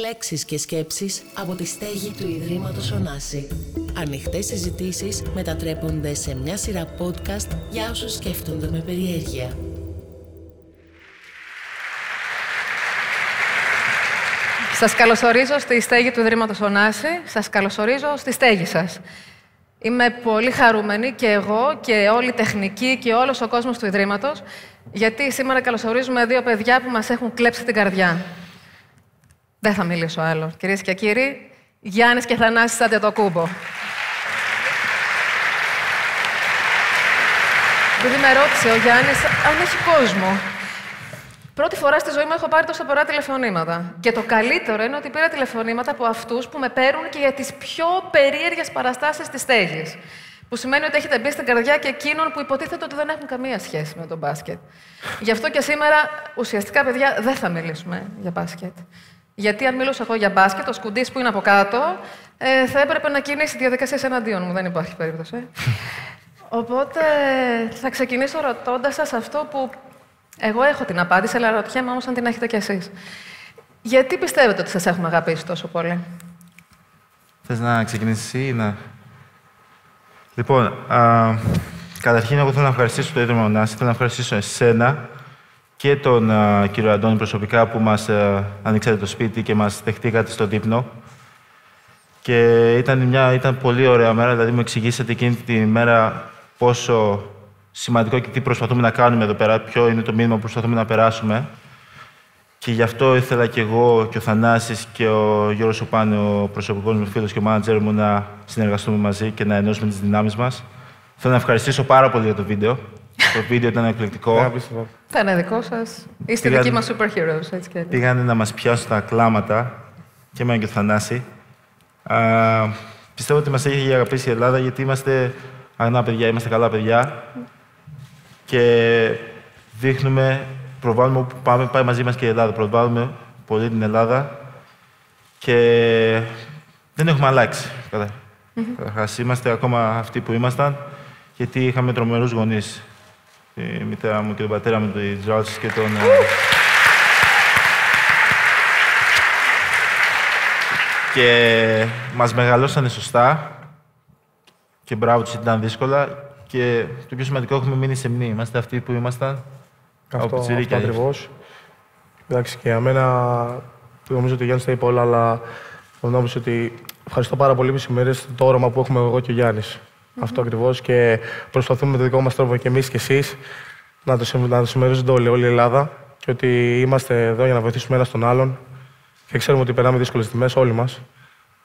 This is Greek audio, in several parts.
λέξεις και σκέψεις από τη στέγη του Ιδρύματος Ωνάση. Ανοιχτές συζητήσεις μετατρέπονται σε μια σειρά podcast για όσους σκέφτονται με περιέργεια. Σας καλωσορίζω στη στέγη του Ιδρύματος Ωνάση. Σας καλωσορίζω στη στέγη σας. Είμαι πολύ χαρούμενη και εγώ και όλη η τεχνική και όλος ο κόσμος του Ιδρύματος, γιατί σήμερα καλωσορίζουμε δύο παιδιά που μας έχουν κλέψει την καρδιά. Δεν θα μιλήσω άλλο. Κυρίες και κύριοι, Γιάννης και Θανάσης Αντετοκούμπο. Επειδή με ρώτησε ο Γιάννης αν έχει κόσμο. Πρώτη φορά στη ζωή μου έχω πάρει τόσα πολλά τηλεφωνήματα. Και το καλύτερο είναι ότι πήρα τηλεφωνήματα από αυτούς που με παίρνουν και για τις πιο περίεργες παραστάσεις της στέγης. Που σημαίνει ότι έχετε μπει στην καρδιά και εκείνων που υποτίθεται ότι δεν έχουν καμία σχέση με τον μπάσκετ. Γι' αυτό και σήμερα, ουσιαστικά, παιδιά, δεν θα μιλήσουμε για μπάσκετ. Γιατί αν μιλούσα εγώ για μπάσκετ, ο σκουντής που είναι από κάτω, ε, θα έπρεπε να κινήσει διαδικασία εναντίον μου. Δεν υπάρχει περίπτωση. Ε. Οπότε θα ξεκινήσω ρωτώντας σας αυτό που εγώ έχω την απάντηση, αλλά ρωτιέμαι όμως αν την έχετε κι εσείς. Γιατί πιστεύετε ότι σας έχουμε αγαπήσει τόσο πολύ; Θες να ξεκινήσεις εσύ ή να. Λοιπόν, α, καταρχήν εγώ θέλω να ευχαριστήσω το Ίδρυμα Νάση, θέλω να ευχαριστήσω εσένα και τον α, κύριο Αντώνη προσωπικά που μας α, ανοίξατε το σπίτι και μας δεχτήκατε στο δείπνο. Και ήταν, μια, ήταν πολύ ωραία μέρα, δηλαδή μου εξηγήσατε εκείνη τη μέρα πόσο σημαντικό και τι προσπαθούμε να κάνουμε εδώ πέρα, ποιο είναι το μήνυμα που προσπαθούμε να περάσουμε. Και γι' αυτό ήθελα και εγώ και ο Θανάσης και ο Γιώργος Οπάνη, ο προσωπικός μου φίλος και ο μάνατζερ μου, να συνεργαστούμε μαζί και να ενώσουμε τις δυνάμεις μας. Θέλω να ευχαριστήσω πάρα πολύ για το βίντεο. το βίντεο ήταν εκπληκτικό. Θα είναι δικό σας. Είστε δικοί μας superheroes, έτσι και Πήγανε να μας πιάσουν τα κλάματα και εμένα και ο Θανάση. Α, πιστεύω ότι μας έχει αγαπήσει η Ελλάδα γιατί είμαστε αγνά παιδιά, είμαστε καλά παιδιά και δείχνουμε, προβάλλουμε όπου πάμε, πάει μαζί μας και η Ελλάδα. Προβάλλουμε πολύ την Ελλάδα και δεν έχουμε αλλάξει. Καταρχάς, είμαστε ακόμα αυτοί που ήμασταν, γιατί είχαμε τρομερούς γονείς. Τη μητέρα μου και τον πατέρα μου, τον Τζάλς και τον... Ε, και μας μεγαλώσανε σωστά και μπράβο τους ήταν δύσκολα και το πιο σημαντικό, έχουμε μείνει σε μνήμη. Είμαστε αυτοί που ήμασταν. Αυτό, αυτό ακριβώς. Εντάξει, και για μένα νομίζω ότι ο Γιάννης τα είπε όλα, αλλά νομίζω ότι ευχαριστώ πάρα πολύ που συμμερίζετε το όρομα που έχουμε εγώ και ο γιαννη Αυτό ακριβώς και προσπαθούμε με το δικό μας τρόπο και εμείς και εσείς να το, να το συμμερίζονται όλοι, όλη η Ελλάδα και ότι είμαστε εδώ για να βοηθήσουμε ένα τον άλλον. Και ξέρουμε ότι περνάμε δύσκολες τιμέ όλοι μας.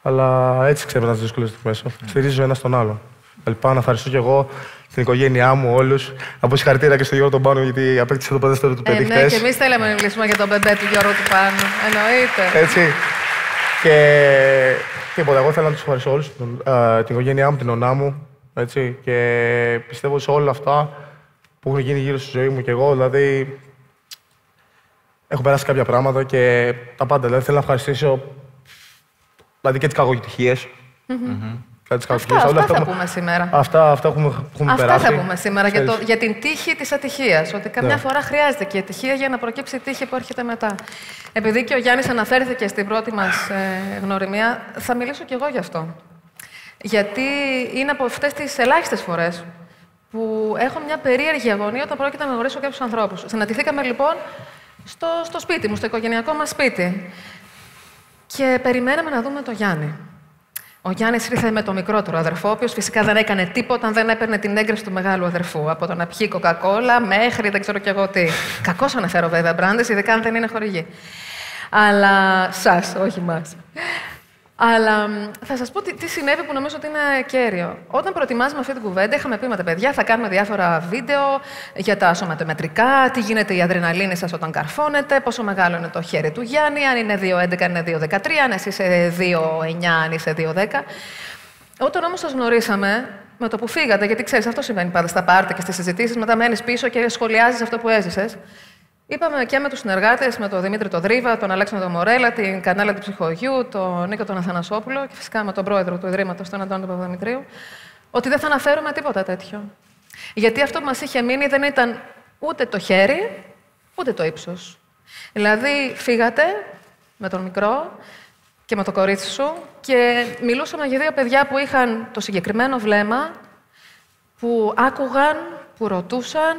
Αλλά έτσι ξέρουμε τι δύσκολες τιμέ. Στηρίζει ο ένα τον άλλον. Ελπάω να ευχαριστώ και εγώ την οικογένειά μου, όλους. Από συγχαρητήρια και στο Γιώργο τον Πάνο, γιατί απέκτησε το ποδέστερο του παιδί ε, Ναι, και εμείς θέλαμε να μιλήσουμε για τον μπεμπέ του Γιώργου του Πάνου. Εννοείται. Έτσι. Και τίποτα. Εγώ θέλω να τους ευχαριστώ όλους, την οικογένειά μου, την ονά μου. Έτσι. Και πιστεύω σε όλα αυτά που έχουν γίνει γύρω στη ζωή μου και εγώ. Δηλαδή, έχω περάσει κάποια πράγματα και τα πάντα. Δηλαδή, θέλω να ευχαριστήσω δηλαδή και τις κακοτυχίε. Mm-hmm. Αυτά, αυτά, αυτά θα πούμε σήμερα. Αυτά, αυτά έχουμε, έχουμε αυτά περάσει. θα πούμε σήμερα για, το, για την τύχη της ατυχίας. Ότι καμιά ναι. φορά χρειάζεται και η ατυχία για να προκύψει η τύχη που έρχεται μετά. Επειδή και ο Γιάννης αναφέρθηκε στην πρώτη μας ε, γνωριμία, θα μιλήσω κι εγώ γι' αυτό. Γιατί είναι από αυτές τις ελάχιστες φορές που έχω μια περίεργη αγωνία όταν πρόκειται να γνωρίσω κάποιους ανθρώπους. Συναντηθήκαμε λοιπόν στο, στο σπίτι μου, στο οικογενειακό μας σπίτι. Και περιμέναμε να δούμε τον Γιάννη. Ο Γιάννης ήρθε με το μικρότερο αδερφό, ο οποίος φυσικά δεν έκανε τίποτα αν δεν έπαιρνε την έγκριση του μεγάλου αδερφού. Από το να πιει κοκακόλα μέχρι δεν ξέρω κι εγώ τι. Κακώς αναφέρω βέβαια μπράντες, ειδικά αν δεν είναι χορηγή. Αλλά σας, όχι μας. Αλλά θα σας πω τι, τι συνέβη που νομίζω ότι είναι κέριο. Όταν προετοιμάζαμε αυτή την κουβέντα, είχαμε πει με τα παιδιά, θα κάνουμε διάφορα βίντεο για τα σωματομετρικά, τι γίνεται η αδρεναλίνη σας όταν καρφώνετε, πόσο μεγάλο είναι το χέρι του Γιάννη, αν είναι 2,11, αν είναι 2,13, αν εσύ είσαι 2,9, αν είσαι 2,10. Όταν όμως σας γνωρίσαμε, με το που φύγατε, γιατί ξέρεις, αυτό συμβαίνει πάντα στα πάρτα και στις συζητήσεις, μετά μένεις πίσω και σχολιάζεις αυτό που έζησες. Είπαμε και με τους συνεργάτες, με τον Δημήτρη τον Δρίβα, τον Αλέξανδρο Μορέλα, την Κανάλα του Ψυχογειού, τον Νίκο τον Αθανασόπουλο και φυσικά με τον πρόεδρο του Ιδρύματος, τον Αντώνη Παπαδημητρίου, ότι δεν θα αναφέρουμε τίποτα τέτοιο. Γιατί αυτό που μας είχε μείνει δεν ήταν ούτε το χέρι, ούτε το ύψος. Δηλαδή, φύγατε με τον μικρό και με το κορίτσι σου και μιλούσαμε για δύο παιδιά που είχαν το συγκεκριμένο βλέμμα, που άκουγαν, που ρωτούσαν,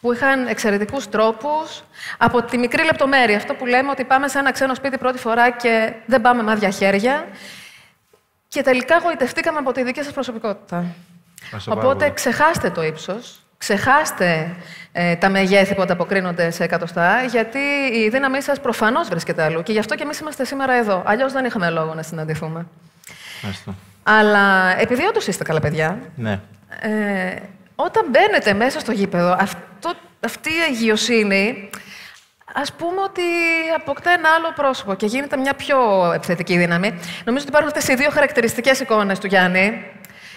που είχαν εξαιρετικούς τρόπους, από τη μικρή λεπτομέρεια. Αυτό που λέμε ότι πάμε σε ένα ξένο σπίτι πρώτη φορά και δεν πάμε με άδεια χέρια. Και τελικά γοητευτήκαμε από τη δική σας προσωπικότητα. Οπότε ξεχάστε το ύψος, ξεχάστε ε, τα μεγέθη που ανταποκρίνονται σε εκατοστά, γιατί η δύναμή σας προφανώς βρίσκεται αλλού. Και γι' αυτό και εμείς είμαστε σήμερα εδώ. Αλλιώς δεν είχαμε λόγο να συναντηθούμε. Ευχαριστώ. Αλλά επειδή όντως είστε καλά παιδιά, Ναι. ε, όταν μπαίνετε μέσα στο γήπεδο, αυτό, αυτή η αγιοσύνη, ας πούμε ότι αποκτά ένα άλλο πρόσωπο και γίνεται μια πιο επιθετική δύναμη. Νομίζω ότι υπάρχουν αυτές οι δύο χαρακτηριστικές εικόνες του Γιάννη.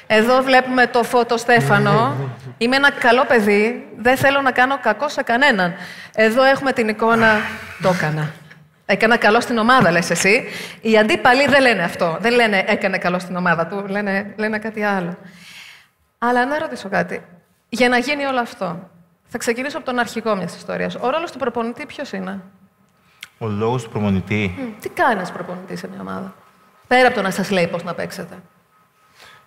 Εδώ βλέπουμε το φώτο Στέφανο. Είμαι ένα καλό παιδί, δεν θέλω να κάνω κακό σε κανέναν. Εδώ έχουμε την εικόνα, το έκανα. Έκανα καλό στην ομάδα, λες εσύ. Οι αντίπαλοι δεν λένε αυτό. Δεν λένε έκανε καλό στην ομάδα του, λένε, λένε κάτι άλλο. Αλλά να ρωτήσω κάτι. Για να γίνει όλο αυτό, θα ξεκινήσω από τον αρχικό μιας ιστορίας. Ο ρόλος του προπονητή ποιος είναι; Ο λόγος του προπονητή. Μμ, Τι κάνει ένας προπονητής σε μια ομάδα. Πέρα από το να σας λέει πώς να παίξετε;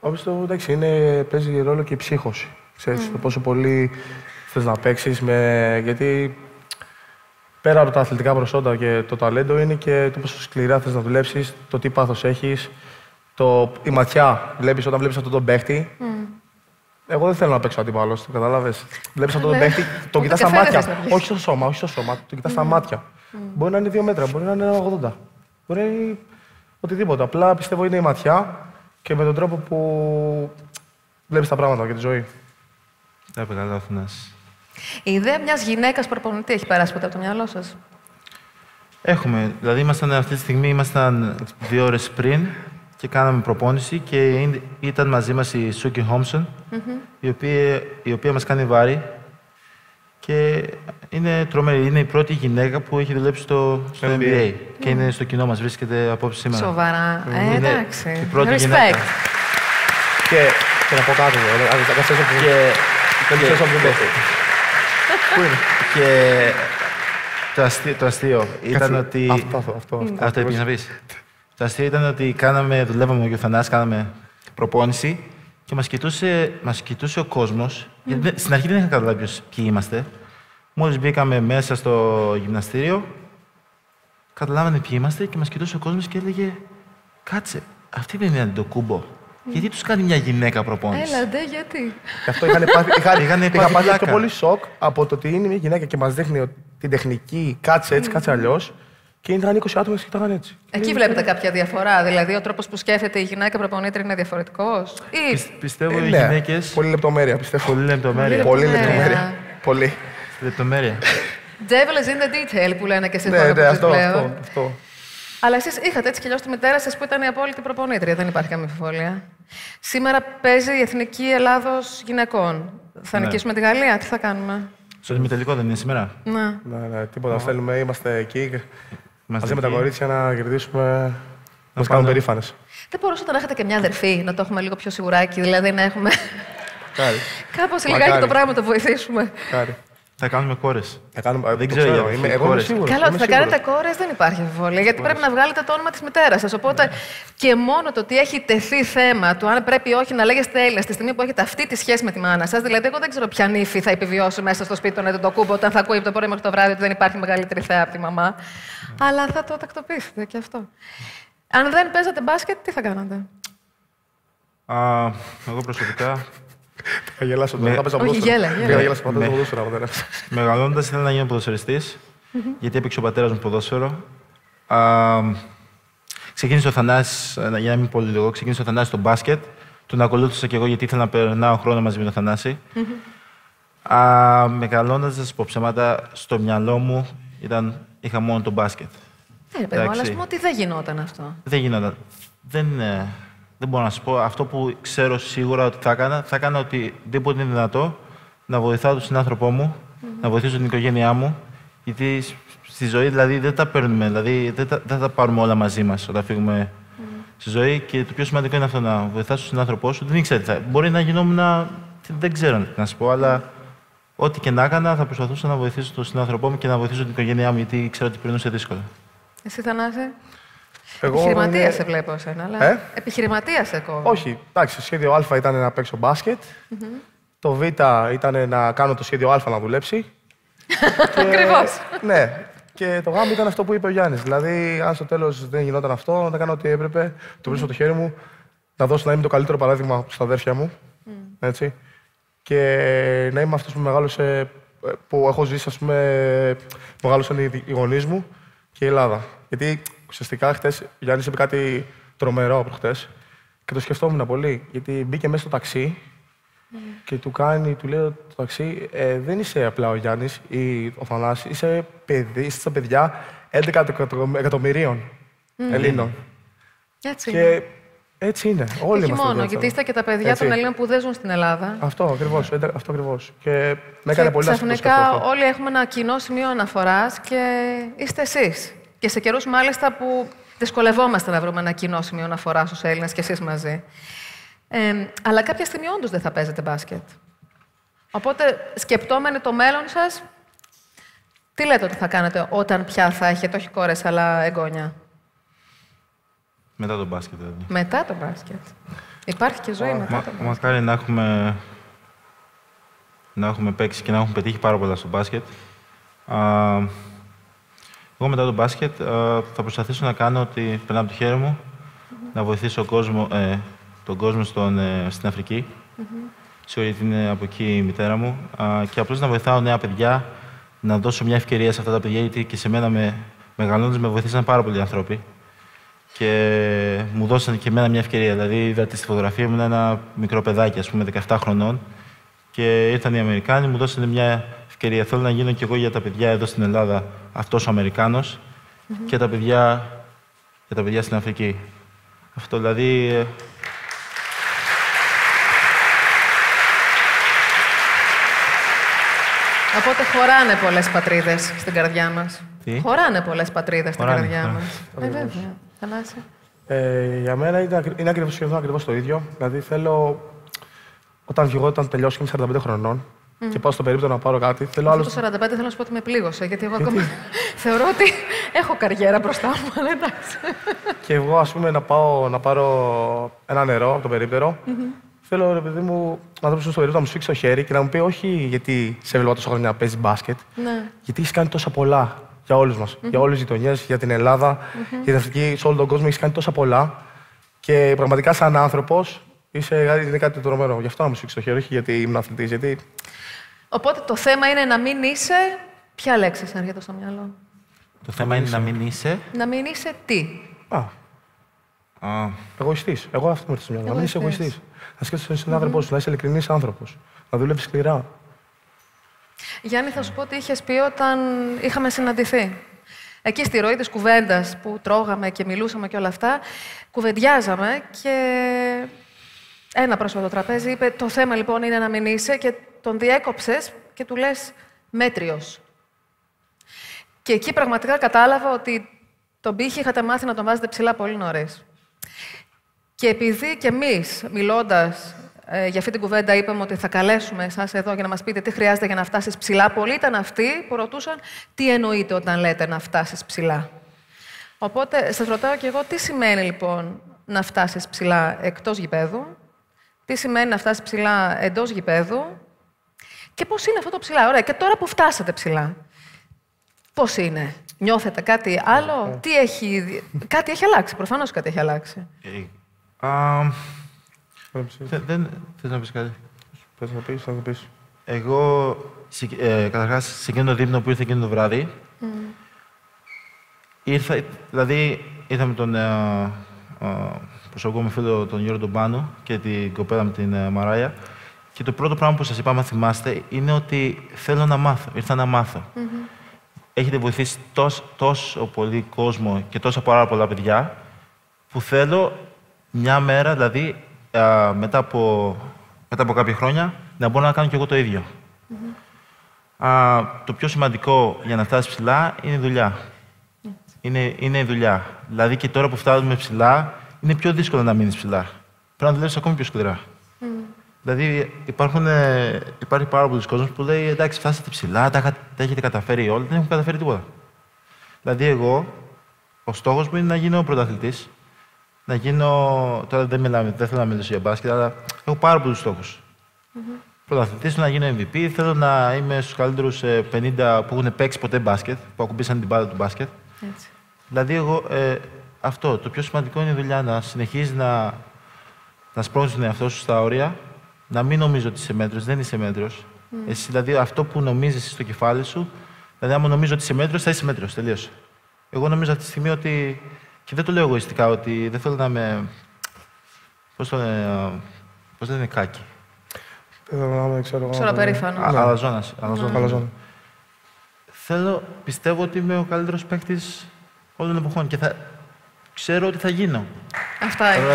Εγώ πιστεύω εντάξει, είναι, παίζει ρόλο και η ψύχωση. Ξέρεις, το πόσο πολύ θες να παίξεις με... Γιατί πέρα από τα αθλητικά προσόντα και το ταλέντο είναι και το πόσο σκληρά θες να δουλέψεις, το τι πάθος έχεις, το... η ματιά. Βλέπεις όταν βλέπεις αυτόν τον παίχτη. Εγώ δεν θέλω να παίξω αντίπαλος, το καταλάβες. Βλέπεις αυτόν τον Ναι. παίχτη, τον Ούτε κοιτάς στα καφέ δεν μάτια. θες να πιεις. όχι στο σώμα, όχι στο σώμα, τον κοιτάς στα μάτια. Μπορεί να είναι δύο μέτρα, μπορεί να είναι 80. Μπορεί οτιδήποτε. Απλά πιστεύω είναι η ματιά και με τον τρόπο που βλέπεις τα πράγματα και τη ζωή. Τα είπε καλά ο Αθηνάς. Η ιδέα μιας γυναίκας προπονητή έχει περάσει ποτέ από το μυαλό σας; Έχουμε. Δηλαδή, ήμασταν αυτή τη στιγμή ήμασταν δύο ώρες πριν και κάναμε προπόνηση και είναι- ήταν μαζί μας η Σούκι Χόμσον, η, οποία, η οποία μας κάνει βάρη και είναι τρομερή. Είναι η πρώτη γυναίκα που έχει δουλέψει στο, στο NBA, NBA. και είναι στο κοινό μας, βρίσκεται απόψε σήμερα. Σοβαρά. Ε, Είναι εντάξει. η πρώτη Respect. γυναίκα. Και, και να πω κάτι. ε, αν- αν- αν θες να- Και, δεν και- θες να πει αυτό. Πού είναι? και το, αστείο, το αστείο ήταν Κάτσε, ότι... Αυτό, αυτό, αυτό. αυτό, Αυτό έπρεπε να πεις. Το αστείο ήταν ότι κάναμε, δουλεύαμε με ο Θανάσης, κάναμε προπόνηση και μας κοιτούσε, μας κοιτούσε ο κόσμος. Γιατί δεν- στην αρχή δεν είχα καταλάβει ποιος- ποιοι είμαστε. Μόλις μπήκαμε μέσα στο γυμναστήριο, καταλάβανε ποιοι είμαστε και μας κοιτούσε ο κόσμος και έλεγε «Κάτσε, αυτή δεν είναι το κούμπο. Γιατί τους κάνει μια γυναίκα προπόνηση». Έλα, ντε, γιατί; Γι' αυτό είχαν πάθει, είχαν, Είχαν είχα πάθει πάθει πλάκα. πιο πολύ σοκ από το ότι είναι μια γυναίκα και μας δείχνει ότι την τεχνική κάτσε έτσι, κάτσε αλλιώς. Και ήταν 20 άτομα και κοιτάγαν έτσι. Εκεί βλέπετε κάποια διαφορά. Δηλαδή, ο τρόπος που σκέφτεται η γυναίκα προπονήτρια είναι διαφορετικός. Ή. Πισ- Πιστεύω Ε, οι ναι, γυναίκες... Πολύ λεπτομέρεια πιστεύω. Πολύ λεπτομέρεια. Πολύ Πολύ λεπτομέρεια. λεπτομέρεια. Πολύ. Λεπτομέρεια. Devil is in the detail που λένε και εσείς Ναι, τώρα ναι, που αυτό, σας λέω. αυτό, αυτό. Αλλά εσείς είχατε έτσι κι αλλιώς τη μητέρα σας που ήταν η απόλυτη προπονήτρια. Δεν υπάρχει καμία αμφιβολία. Σήμερα παίζει η Εθνική Ελλάδος Γυναικών. Θα Ναι. νικήσουμε τη Γαλλία, τι θα κάνουμε; Στο ημιτελικό δεν είναι σήμερα; Ναι. Ναι, ναι, τίποτα. Θέλουμε, είμαστε εκεί Είμαστε μαζί με τα εκεί. κορίτσια να κερδίσουμε. Να πάμε. μας κάνουν περήφανες. Δεν μπορούσατε να έχετε και μια αδερφή, να το έχουμε λίγο πιο σιγουράκι, δηλαδή να έχουμε. Κάρι. Κάπως Μακάρι. λιγάκι το πράγμα να το βοηθήσουμε. Κάρι. Θα κάνουμε κόρες. Θα κάνουμε, Δεν το ξέρω ξέρω, για είμαι, τις εγώ είμαι κόρες. σίγουρος. Καλά, ότι είμαι θα σίγουρος. κάνετε κόρες δεν υπάρχει αμφιβολία. Γιατί πρέπει να βγάλετε το όνομα της μητέρας σας. Οπότε και μόνο το ότι έχει τεθεί θέμα του αν πρέπει ή όχι να λέγεστε Έλληνες τη στιγμή που έχετε αυτή τη σχέση με τη μάνα σας. Δηλαδή, εγώ δεν ξέρω ποια νύφη θα επιβιώσει μέσα στο σπίτι του Αντετοκούνμπο όταν θα ακούει από το πρωί μέχρι το βράδυ ότι δεν υπάρχει μεγαλύτερη θεά από τη μαμά. Αλλά θα το τακτοποιήσετε και αυτό. Αν δεν παίζατε μπάσκετ, τι θα κάνατε; Α, εγώ προσωπικά, Θα γελάσω Με- τώρα. Θα παίζω Όχι, ποδόσφαιρο. γέλα, γέλα. Δεν Θα γελάσω παντού Ναι. στο ποδόσφαιρο. άμα δεν- μεγαλώνοντα, ήθελα να γίνω ποδοσφαιριστής, γιατί έπαιξε ο πατέρας μου ποδόσφαιρο. Α, ξεκίνησε ο Θανάσης, ε, για να μην πω λίγο, ξεκίνησε ο Θανάσης στο μπάσκετ. Τον ακολούθησα και εγώ γιατί ήθελα να περνάω χρόνο μαζί με τον θαναση Α, μεγαλώνοντας, να σας πω ψέματα, στο μυαλό μου ήταν, είχα μόνο το μπάσκετ. Ε, παιδί μου, αλλά ας Εντάξει. πούμε ότι δεν γινόταν αυτό. Δεν γινόταν. Δεν, ε, δεν μπορώ να σου πω. Αυτό που ξέρω σίγουρα ότι θα έκανα, θα έκανα οτιδήποτε είναι δυνατό να βοηθάω τον συνάνθρωπό μου, να βοηθήσω την οικογένειά μου. Γιατί σ- στη ζωή δηλαδή δεν τα παίρνουμε, δηλαδή δεν τα, δεν τα πάρουμε όλα μαζί μας όταν φύγουμε στη ζωή. Και το πιο σημαντικό είναι αυτό να βοηθάς τον συνάνθρωπό σου. Δεν ήξερα τι θα. Μπορεί να γινόμουν. Δεν ξέρω τι να σου πω, αλλά ό,τι και να έκανα θα προσπαθούσα να βοηθήσω τον συνάνθρωπό μου και να βοηθήσω την οικογένειά μου, γιατί ξέρω ότι περνούσε δύσκολα. Εσύ, Θανάση; Εγώ Επιχειρηματία είναι- σε βλέπω εσένα, αλλά. Ε; Επιχειρηματία σε κόβω. Όχι, εντάξει, το σχέδιο Α ήταν να παίξω μπάσκετ. Το Β ήταν να κάνω το σχέδιο Α να δουλέψει. Ακριβώς. Ναι. Και το Γ ήταν αυτό που είπε ο Γιάννης. Δηλαδή, αν στο τέλος δεν γινόταν αυτό, να κάνω ό,τι έπρεπε, το βρίσκω το χέρι μου, να δώσω να είμαι το καλύτερο παράδειγμα στα αδέρφια μου. Έτσι. Και να είμαι αυτός που μεγάλωσε, ε, που έχω ζήσει, ας πούμε, μεγάλωσαν οι, οι γονείς μου και η Ελλάδα. Γιατί ουσιαστικά χτες ο Γιάννης είπε κάτι τρομερό προχτέ και το σκεφτόμουν πολύ. Γιατί μπήκε μέσα στο ταξί και του κάνει, του λέει το ταξί, ε, δεν είσαι απλά ο Γιάννης ή ο Θανάσης, είσαι παιδί, είστε τα παιδιά 11 εκατο- εκατομμυρίων Ελλήνων. Έτσι. είναι. Και έτσι είναι. Όλοι Όχι είμαστε μόνο, τέτοια. γιατί είστε και τα παιδιά Έτσι. των Ελλήνων που δεν ζουν στην Ελλάδα. Αυτό ακριβώς. Αυτό ακριβώς. Και με έκανε Και πολύ να σκεφτώ ξαφνικά αυτό. όλοι έχουμε ένα κοινό σημείο αναφοράς και είστε εσείς. Και σε καιρούς μάλιστα που δυσκολευόμαστε να βρούμε ένα κοινό σημείο αναφοράς ως Έλληνες και εσείς μαζί. Ε, αλλά κάποια στιγμή όντως δεν θα παίζετε μπάσκετ. Οπότε, σκεπτόμενοι το μέλλον σας, τι λέτε ότι θα κάνετε όταν πια θα έχετε όχι κόρες αλλά εγγόνια; Μετά τον μπάσκετ, δηλαδή. Μετά το μπάσκετ. Υπάρχει και ζωή μετά Μα, το μπάσκετ. μακάρι να έχουμε, να έχουμε παίξει και να έχουμε πετύχει πάρα πολλά στο μπάσκετ. Α, εγώ μετά το μπάσκετ α, θα προσπαθήσω να κάνω ό,τι περνά από το χέρι μου, να βοηθήσω κόσμο, ε, τον κόσμο στον, ε, στην Αφρική. Σίγουρα γιατί είναι από εκεί η μητέρα μου. Α, και απλώς να βοηθάω νέα παιδιά, να δώσω μια ευκαιρία σε αυτά τα παιδιά, γιατί και σε μένα με, μεγαλώντας με βοηθήσαν πάρα πολλοί άνθρωποι και μου δώσαν και εμένα μια ευκαιρία. Δηλαδή, είδατε στη φωτογραφία μου είναι ένα μικρό παιδάκι, ας πούμε, 17 χρονών. Και ήρθαν οι Αμερικάνοι, μου δώσαν μια ευκαιρία. Θέλω να γίνω κι εγώ για τα παιδιά εδώ στην Ελλάδα αυτός ο αμερικανος και τα παιδιά, για τα παιδιά στην Αφρική. Αυτό δηλαδή. ε, Οπότε χωράνε πολλές πατρίδες στην καρδιά μας. Τι; Χωράνε πολλές πατρίδες στην Χωράνε, καρδιά χωράνε. μας. Ε, βέβαια. Θανάση. Ε, για μένα είναι, ακρι- είναι ακριβώς, σχεδόν ακριβώς το ίδιο. Δηλαδή θέλω, όταν βγω, όταν τελειώσω και είμαι 45 χρονών και πάω στο περίπτωμα να πάρω κάτι, θέλω άλλο. Αυτό το 45 θέλω να σου πω ότι με πλήγωσε, γιατί εγώ ακόμα θεωρώ ότι έχω καριέρα μπροστά μου, αλλά εντάξει. και εγώ, ας πούμε, να πάω να πάρω ένα νερό από το περίπτερο. Θέλω, ρε παιδί μου, να δώσω στο περίπτερο να μου σφίξει το χέρι και να μου πει όχι γιατί σε έβλεπα τόσα χρόνια να παίζεις μπάσκετ, ναι. γιατί έχεις κάνει τόσα πολλά για όλους μας. Για όλες τις γειτονιές, για την Ελλάδα, για την Αφρική, σε όλο τον κόσμο έχεις κάνει τόσα πολλά. Και πραγματικά, σαν άνθρωπος, είσαι είναι κάτι τρομερό. Γι' αυτό να μου σφίξει το χέρι, όχι γιατί ήμουν αθλητής. Γιατί Οπότε το θέμα είναι να μην είσαι. Ποια λέξη σε έρχεται στο μυαλό; το θέμα είναι να μην είσαι. Να μην είσαι τι; Α, Α, εγωιστής. Εγώ αυτό μου έρθει στο μυαλό. Να μην είσαι Εγωιστής. εγωιστής. Να σκέφτεσαι τον συνάνθρωπό σου, να είσαι ειλικρινής άνθρωπος. Να δουλεύεις σκληρά. Γιάννη, θα σου πω τι είχες πει όταν είχαμε συναντηθεί. Εκεί στη ροή της κουβέντας που τρώγαμε και μιλούσαμε και όλα αυτά, κουβεντιάζαμε και ένα πρόσωπο το τραπέζι είπε «Το θέμα λοιπόν είναι να μην είσαι» και τον διέκοψες και του λες «μέτριος». Και εκεί πραγματικά κατάλαβα ότι τον πύχη είχατε μάθει να τον βάζετε ψηλά πολύ νωρίς. Και επειδή και εμείς, μιλώντας ε, για αυτή την κουβέντα, είπαμε ότι θα καλέσουμε εσάς εδώ για να μας πείτε τι χρειάζεται για να φτάσεις ψηλά, πολλοί ήταν αυτοί που ρωτούσαν τι εννοείτε όταν λέτε να φτάσεις ψηλά; Οπότε σας ρωτάω και εγώ, τι σημαίνει λοιπόν να φτάσεις ψηλά εκτός γηπέδου, τι σημαίνει να φτάσει ψηλά εντός γηπέδου και πώς είναι αυτό το ψηλά. Ωραία, και τώρα που φτάσατε ψηλά, πώς είναι; Νιώθετε κάτι άλλο, τι έχει, κάτι έχει αλλάξει, προφανώς κάτι έχει αλλάξει. ε, α, δεν, δεν, θες να πεις κάτι; Πες να πεις, θα το πεις. Εγώ, σε, ε, καταρχάς, σε εκείνο το δείπνο που ήρθε εκείνο το βράδυ, ήρθα, δηλαδή, ήρθα με τον ε, ε, προσωπικό μου φίλο, τον Γιώργο τον Πάνο και την κοπέλα με την ε, Μαράια. Και το πρώτο πράγμα που σας είπα, άμα θυμάστε, είναι ότι θέλω να μάθω. Ήρθα να μάθω. Έχετε βοηθήσει τόσο, τόσο πολύ κόσμο και τόσα πάρα πολλά παιδιά που θέλω μια μέρα, δηλαδή α, μετά, από, μετά από κάποια χρόνια, να μπορώ να κάνω κι εγώ το ίδιο. Α, το πιο σημαντικό για να φτάσεις ψηλά είναι η δουλειά. Είναι, είναι η δουλειά. Δηλαδή και τώρα που φτάνουμε ψηλά, είναι πιο δύσκολο να μείνεις ψηλά. Πρέπει να δουλεύεις ακόμη πιο σκληρά. Δηλαδή υπάρχουν, ε, υπάρχει πάρα πολλοί κόσμος που λέει εντάξει, φτάσατε ψηλά, τα, έχα- τα έχετε καταφέρει όλα, δεν έχουν καταφέρει τίποτα. Δηλαδή εγώ ο στόχος μου είναι να γίνω πρωταθλητής. Να γίνω. Τώρα δεν, μιλάμε, δεν θέλω να μιλήσω για μπάσκετ, αλλά έχω πάρα πολλούς στόχους. Mm-hmm. Πρωταθλητής, να γίνω MVP. Θέλω να είμαι στους καλύτερους 50 ε, που έχουν παίξει ποτέ μπάσκετ, που ακουμπήσαν την μπάλα του μπάσκετ. Έτσι. Δηλαδή, εγώ, ε, αυτό. Το πιο σημαντικό είναι η δουλειά. Να συνεχίζεις να, να σπρώχνεις τον εαυτό σου στα όρια. Να μην νομίζω ότι είσαι μέτρο. Δεν είσαι μέτρο. Mm. Εσύ, δηλαδή, αυτό που νομίζεις στο κεφάλι σου, δηλαδή, άμα νομίζω ότι είσαι μέτρο, θα είσαι μέτρο. Τελείωσε. Εγώ νομίζω αυτή τη στιγμή ότι. και δεν το λέω εγωιστικά, ότι δεν θέλω να είμαι. Πώς το λένε. Πώς δεν είναι κάκι. Δεν θέλω να είμαι, ξέρω. Ξέρω περήφανο. Αλαζόνας. Θέλω, πιστεύω ότι είμαι ο καλύτερος παίκτης όλων των εποχών και θα, ξέρω ότι θα γίνω. Αυτά είναι.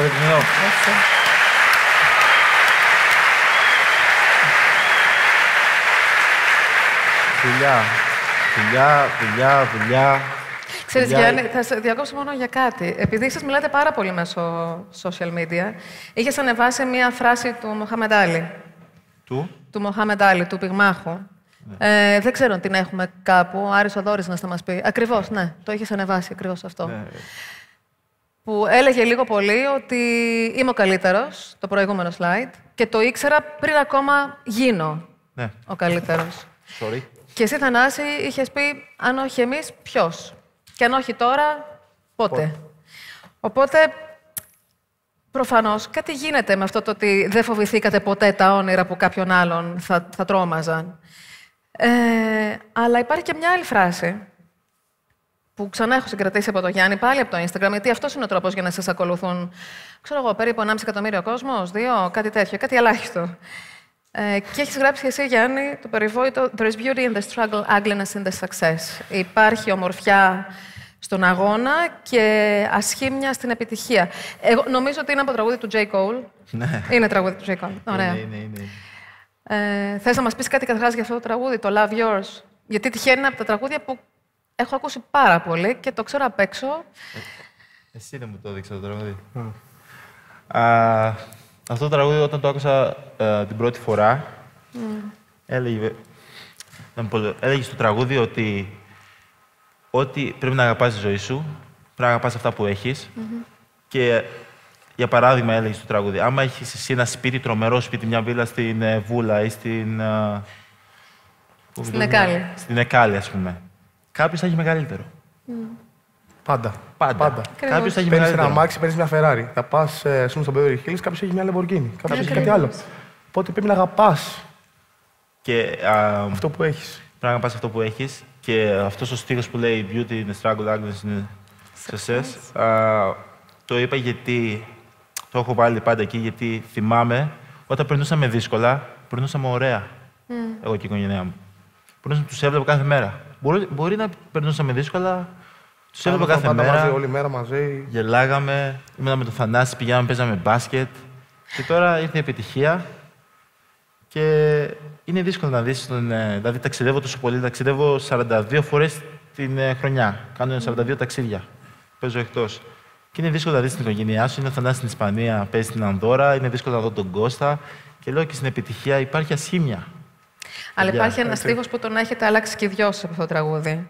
Δουλειά. Δουλειά, δουλειά, δουλειά. Ξέρεις, Γιάννη, θα σε διακόψω μόνο για κάτι. Επειδή εσείς μιλάτε πάρα πολύ μέσω social media, είχες ανεβάσει μία φράση του Μοχάμεντ Άλλη. Του; Του Μοχάμεντ Άλλη, του πυγμάχου. Ναι. Ε, δεν ξέρω αν την έχουμε κάπου. Ο Άρης Οδόρης να στα μας πει. Ακριβώς, ναι. Το είχες ανεβάσει ακριβώς αυτό. Ναι. Που έλεγε λίγο πολύ ότι είμαι ο καλύτερος, το προηγούμενο slide, και το ήξερα πριν ακόμα γίνω ναι. ο καλύτερος. Sorry. Και εσύ, Θανάση, είχες πει, αν όχι εμείς, ποιος; Και αν όχι τώρα, πότε; Οπότε, προφανώς, κάτι γίνεται με αυτό το ότι δεν φοβηθήκατε ποτέ τα όνειρα που κάποιον άλλον θα, θα τρόμαζαν. Ε, αλλά υπάρχει και μια άλλη φράση που ξανά έχω συγκρατήσει από το Γιάννη, πάλι από το Instagram, γιατί αυτός είναι ο τρόπος για να σας ακολουθούν. Ξέρω εγώ, περίπου 1,5 εκατομμύριο κόσμος, δύο, κάτι τέτοιο, κάτι ελάχιστο. Ε, και έχεις γράψει εσύ, Γιάννη, το περιβόητο There is beauty in the struggle, ugliness in the success. Υπάρχει ομορφιά στον αγώνα και ασχήμια στην επιτυχία. Εγώ νομίζω ότι είναι από το τραγούδι του J. Cole. Ναι. Είναι τραγούδι του J. Cole. Ωραία. Είναι, είναι, είναι. Ε, θες να μας πεις κάτι καταρχάς για αυτό το τραγούδι, το Love Yours; Γιατί τυχαίνει είναι από τα τραγούδια που έχω ακούσει πάρα πολύ και το ξέρω απ' έξω. Ε, εσύ δεν μου το έδειξε το τραγούδι. Α, αυτό το τραγούδι όταν το άκουσα ε, την πρώτη φορά, mm. έλεγε, έλεγε στο τραγούδι ότι ότι πρέπει να αγαπάς τη ζωή σου, πρέπει να αγαπάς αυτά που έχεις mm-hmm. και για παράδειγμα, έλεγε στο τραγούδι, άμα έχεις εσύ ένα σπίτι, τρομερό σπίτι, μια βίλα στην ε, Βούλα ή στην. Ε, στην Εκάλη. Στην Εκάλη, ας πούμε. Κάποιος θα έχει μεγαλύτερο. Mm. Πάντα. Πάντα. Πάντα. Κάποιος θα έχει μεγαλύτερο. Παίρνεις ένα μάξι, παίρνεις μια Ferrari. Θα πας, ε, στον Beverly Hills, κάποιος έχει μια Lamborghini. Κάποιος έχει κάτι άλλο. Οπότε πρέπει να αγαπάς αυτό που έχεις. Πρέπει να αγαπάς αυτό που έχεις. Και αυτός ο στίχος που λέει Beauty in the struggle, Agnes in the success. Το είπα γιατί το έχω βάλει πάντα εκεί γιατί θυμάμαι όταν περνούσαμε δύσκολα, περνούσαμε ωραία. Mm. Εγώ και η οικογένειά μου. Περνούσαμε, τους έβλεπα κάθε μέρα. Μπορεί, μπορεί να περνούσαμε δύσκολα, τους έβλεπα κάθε πάντα μέρα. Μαζί, όλη μέρα μαζί. Γελάγαμε, ήμουν με το Θανάση, πηγαίναμε, παίζαμε μπάσκετ. Και τώρα ήρθε η επιτυχία και είναι δύσκολο να δεις, τον, ε, δηλαδή ταξιδεύω τόσο πολύ, ταξιδεύω 42 φορές την ε, χρονιά. Κάνω 42 ταξίδια. Παίζω εκτός. Και είναι δύσκολο να δεις την οικογένειά σου. Είναι θα στην Ισπανία, παίζει στην Ανδώρα, είναι δύσκολο να δω τον Κώστα. Και λέω και στην επιτυχία υπάρχει ασχήμια. Αλλά υπάρχει ένας στίχος που τον έχετε αλλάξει και δυο από αυτό το τραγούδι.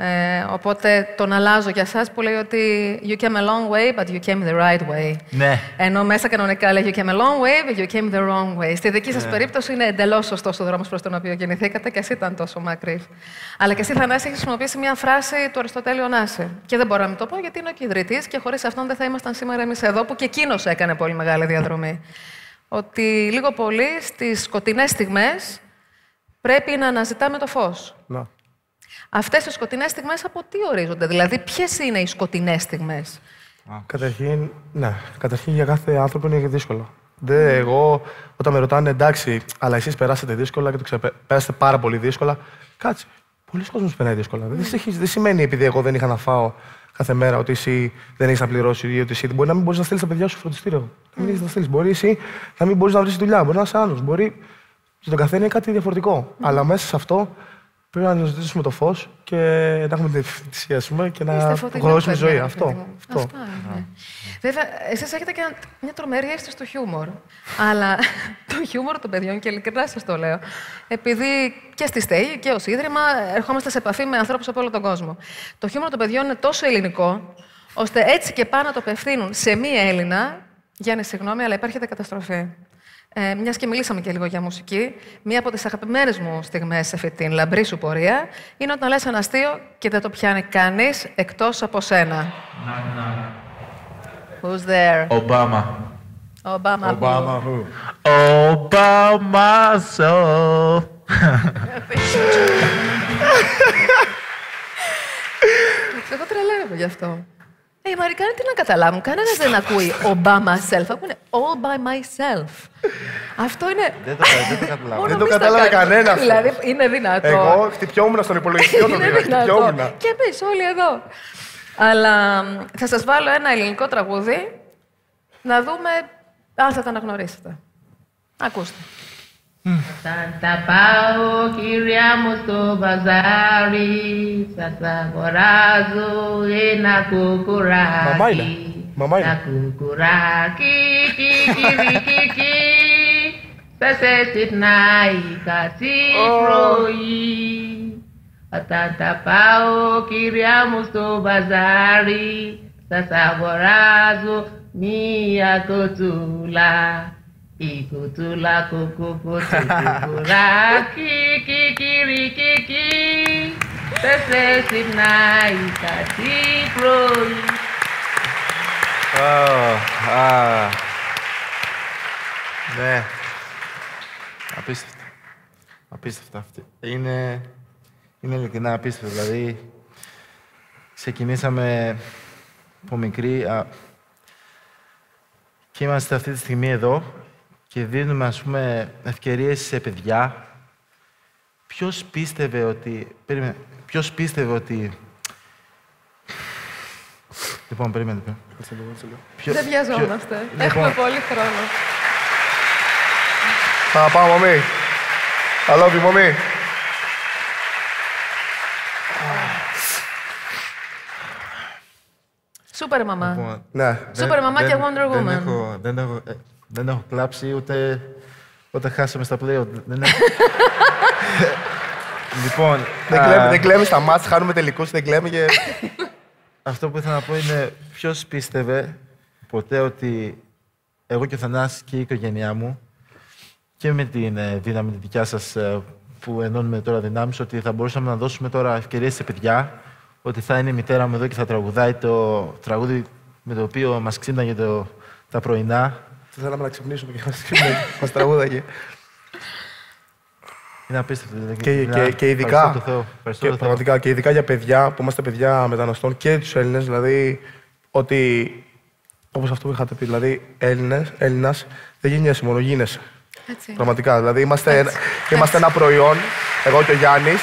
Ε, οπότε τον αλλάζω για εσά που λέει ότι You came a long way, but you came the right way. Ναι. Ενώ μέσα κανονικά λέει You came a long way, but you came the wrong way. Στη δική σας ναι. περίπτωση είναι εντελώς σωστός ο δρόμος προς τον οποίο γεννηθήκατε και εσύ ήταν τόσο μακρύς. Αλλά και εσύ, Θανάση, έχεις χρησιμοποιήσει μια φράση του Αριστοτέλειου Ωνάση. Και δεν μπορώ να μην το πω γιατί είναι ο κ. και χωρίς αυτόν δεν θα ήμασταν σήμερα εμείς εδώ, που και εκείνος έκανε πολύ μεγάλη διαδρομή. ότι λίγο πολύ στις σκοτεινές στιγμές πρέπει να αναζητάμε το φως. Να. Αυτές οι σκοτεινές στιγμές από τι ορίζονται, δηλαδή ποιες είναι οι σκοτεινές στιγμές; Καταρχήν, ναι, καταρχήν για κάθε άνθρωπο είναι δύσκολο. Δεν, εγώ, όταν με ρωτάνε εντάξει, αλλά εσείς περάσατε δύσκολα και το ξεπεράσατε πάρα πολύ δύσκολα, κάτσε. Πολλοί κόσμοι περνάει δύσκολα. Mm. Δεν, δεν σημαίνει επειδή εγώ δεν είχα να φάω κάθε μέρα ότι εσύ δεν έχεις να πληρώσεις ή ότι εσύ μπορεί να μην μπορείς να στείλεις τα παιδιά σου φροντιστήριο. Mm. Να μην έχεις να στείλεις. Μπορεί εσύ να μην μπορείς να βρεις δουλειά. Μπορεί να είσαι άλλος. Μπορεί. Και τον καθένα είναι κάτι διαφορετικό. Mm. Αλλά μέσα σε αυτό Πρέπει να ζητήσουμε το φως και να έχουμε την ευθυσίασουμε και να γνωρίσουμε τη ζωή. Αυτό. αυτό. Αυτά είναι. Βέβαια, εσεί έχετε και μια τρομερή αίσθηση στο χιούμορ. Αλλά το χιούμορ των παιδιών, και ειλικρινά σας το λέω, επειδή και στη ΣΤΕΗ και ως Ίδρυμα ερχόμαστε σε επαφή με ανθρώπους από όλο τον κόσμο. Το χιούμορ των παιδιών είναι τόσο ελληνικό, ώστε έτσι και πάνω το απευθύνουν σε μία Έλληνα. Γιάννη, συγγνώμη, αλλά υπάρχει καταστροφή. Ε, Μιας και μιλήσαμε και λίγο για μουσική, μία από τις αγαπημένες μου στιγμές σε αυτή την λαμπρή σου πορεία είναι όταν λες ένα αστείο και δεν το πιάνει κανείς εκτός από σένα. Who's there? Obama. Obama. Obama who? Obama so. Εγώ τρελαίνομαι γι' αυτό. Ε, οι Αμερικάνοι τι να καταλάβουν. Κανένας δεν ακούει Obama self. Ακούνε all by myself. Αυτό είναι. Δεν το, δεν το καταλάβω. Μόνο Δεν το εμείς τα κατάλαβε κάνουμε. κανένας. Δηλαδή, είναι δυνατό. Εγώ χτυπιόμουν στον υπολογιστή όταν είναι πήγα. δυνατό. Χτυπιόμουν. Και εμείς όλοι εδώ. Αλλά μ, θα σας βάλω ένα ελληνικό τραγούδι να δούμε αν θα τα αναγνωρίσετε. Ακούστε. Όταν τα πάω κυρία μου στο μπαζάρι Σας αγοράζω ένα κουκουράκι Μαμά είναι. Μαμά είναι. Ένα κουκουράκι κικυρικικι Σας εσυρνάει κάτι πρωί Όταν τα πάω κυρία μου στο μπαζάρι Σας αγοράζω μία κοτσούλα η κουτούλα κουκουκου κουκουράκι κικυρικικι Δεν σε συρνάει κάτι πρωί Ω, α. Ναι. Απίστευτο. Απίστευτο αυτό. Είναι, είναι ειλικρινά απίστευτο. Δηλαδή, ξεκινήσαμε από μικρή α, και είμαστε αυτή τη στιγμή εδώ και δίνουμε, ας πούμε, ευκαιρίες σε παιδιά. Ποιος πίστευε ότι... Περίμενε. Ποιος πίστευε ότι... Λοιπόν, περίμενε. περίμενε. Ποιο- Δεν βιαζόμαστε. ποιο- Έχουμε λοιπόν, πολύ χρόνο. Θα πάω, μαμί. I love you, μαμί. Σούπερ μαμά. λοιπόν, Ναι. Σούπερ μαμά και Wonder δεν Woman. έχω, δεν, έχω, ε, δεν έχω κλάψει ούτε όταν χάσαμε στα play. Δεν έχω... λοιπόν, Δεν α, κλαίμε, δεν κλαίμε στα μάτια, χάνουμε τελικούς, δεν κλαίμε και... αυτό που ήθελα να πω είναι ποιος πίστευε ποτέ ότι εγώ και ο Θανάσης και η οικογένειά μου και με την ε, δύναμη τη δικιά σας ε, που ενώνουμε τώρα δυνάμεις ότι θα μπορούσαμε να δώσουμε τώρα ευκαιρίες σε παιδιά ότι θα είναι η μητέρα μου εδώ και θα τραγουδάει το τραγούδι με το οποίο μας ξύπναγε το, τα πρωινά. Δεν θέλαμε να ξυπνήσουμε και μας- μας τραγούδαγε. Είναι απίστευτο. δηλαδή. Και, Είναι- και, και ειδικά, Ευχαριστώ το Θεό. Ευχαριστώ και το Θεό. πραγματικά, και ειδικά για παιδιά που είμαστε παιδιά μεταναστών και τους Έλληνες, δηλαδή ότι, όπως αυτό που είχατε πει, δηλαδή Έλληνες, Έλληνας δεν γεννιέσαι μόνο, γίνεσαι. Έτσι. Πραγματικά, δηλαδή είμαστε, ένα, Έτσι. είμαστε ένα προϊόν, εγώ και ο Γιάννης,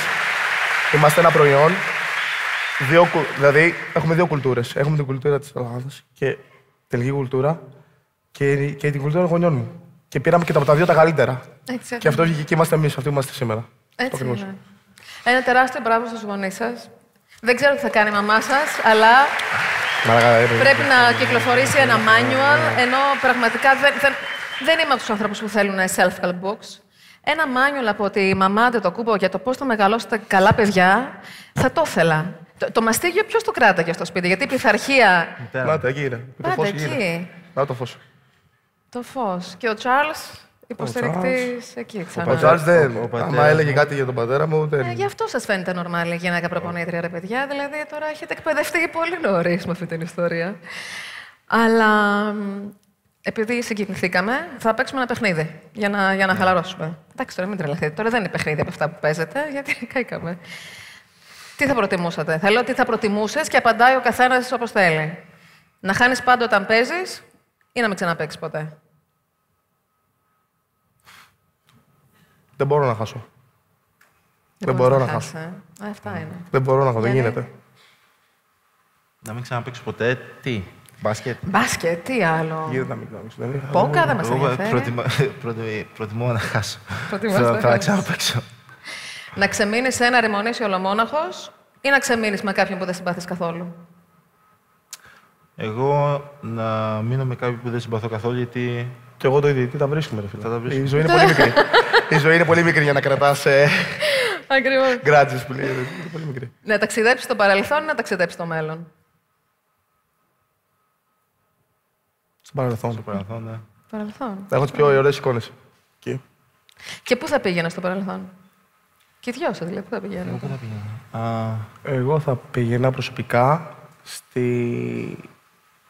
είμαστε ένα προϊόν, δύο, κου- δηλαδή έχουμε δύο κουλτούρες. Έχουμε την κουλτούρα της Ελλάδας και την ελληνική κουλτούρα και, και την κουλτούρα των γονιών μου. Και πήραμε και τα από τα δύο τα καλύτερα. Έτσι, Και αυτός βγήκε και είμαστε εμείς, αυτοί που είμαστε σήμερα. Έτσι Ακριβώς. είναι. Ένα τεράστιο μπράβο στους γονείς σας. Δεν ξέρω τι θα κάνει η μαμά σας, αλλά Μαλάκα, ε, πρέπει να κυκλοφορήσει ένα manual, ενώ πραγματικά δεν, δεν, δεν είμαι από τους ανθρώπους που θέλουν self-help books. Ένα manual από τη μαμά δεν το κούμπο για το πώς θα μεγαλώσετε καλά παιδιά, θα το ήθελα. Το, το μαστίγιο ποιος το κράταγε στο σπίτι, γιατί η πειθαρχία... Μητέρα. Να τα εκεί είναι. Με το Πάντα φως εκεί είναι. εκεί. Να το φως. Το φως. Και ο Τσάρλς υποστηρικτής εκεί ξανά. Ο Τσάρλς δεν. ο- ο πατέρας Άμα έλεγε μου. κάτι για τον πατέρα μου, δεν. Ε, γι' αυτό σας φαίνεται νορμάλ η γυναίκα προπονήτρια, ρε παιδιά. Δηλαδή τώρα έχετε εκπαιδευτεί πολύ νωρίς με αυτή την ιστορία. Αλλά μ, επειδή συγκινηθήκαμε, θα παίξουμε ένα παιχνίδι για να, για να χαλαρώσουμε. Εντάξει, τώρα μην τρελαθείτε. Τώρα δεν είναι παιχνίδι από αυτά που παίζετε, γιατί καήκαμε. Τι θα προτιμούσατε; Θέλω τι θα προτιμούσες και απαντάει ο καθένας όπως θέλει. Να χάνεις πάντα όταν παίζεις ή να μην ξαναπέξει ποτέ; Δεν μπορώ να χάσω. Δεν μπορώ να χάσεις, ε. Α, Αυτά είναι. Δεν μπορώ να χάσω. Δεν Γιατί; γίνεται. Να μην ξαναπαίξω ποτέ. Τι, μπάσκετ. Μπάσκετ, τι άλλο; Γίνεται να μην κάνω. Δεν είναι. Πόκα δεν μας Εγώ ενδιαφέρει; προτιμώ, προτιμώ, προτιμώ να χάσω. Προτιμάς Θέλω να θέλω να χάσεις. ξαναπαίξω. Να ξεμείνεις σε ένα ρημονήσι ολομόναχος ή να ξεμείνεις με κάποιον που δεν συμπαθείς καθόλου; Εγώ να μείνω με κάποιον που δεν συμπαθώ καθόλου, γιατί Και εγώ το ίδιο, τι τα βρίσκουμε, ρε φίλε. Θα τα βρίσκουμε. Η ζωή είναι πολύ μικρή. Η ζωή είναι πολύ μικρή για να κρατάς ε, Ακριβώς. γκράτζε που λέει. Είναι πολύ μικρή. Να ταξιδέψεις στο παρελθόν ή να ταξιδέψεις στο μέλλον; Στο παρελθόν. στο παρελθόν, ναι. Παρελθόν. Έχω τις πιο ωραίες εικόνες. Εκεί. Και πού θα πήγαινε στο παρελθόν; Και οι δυο σα, δηλαδή, πού θα Εγώ πηγαίνετε. πού θα πήγαινα; Α, Εγώ θα πήγαινα προσωπικά στη...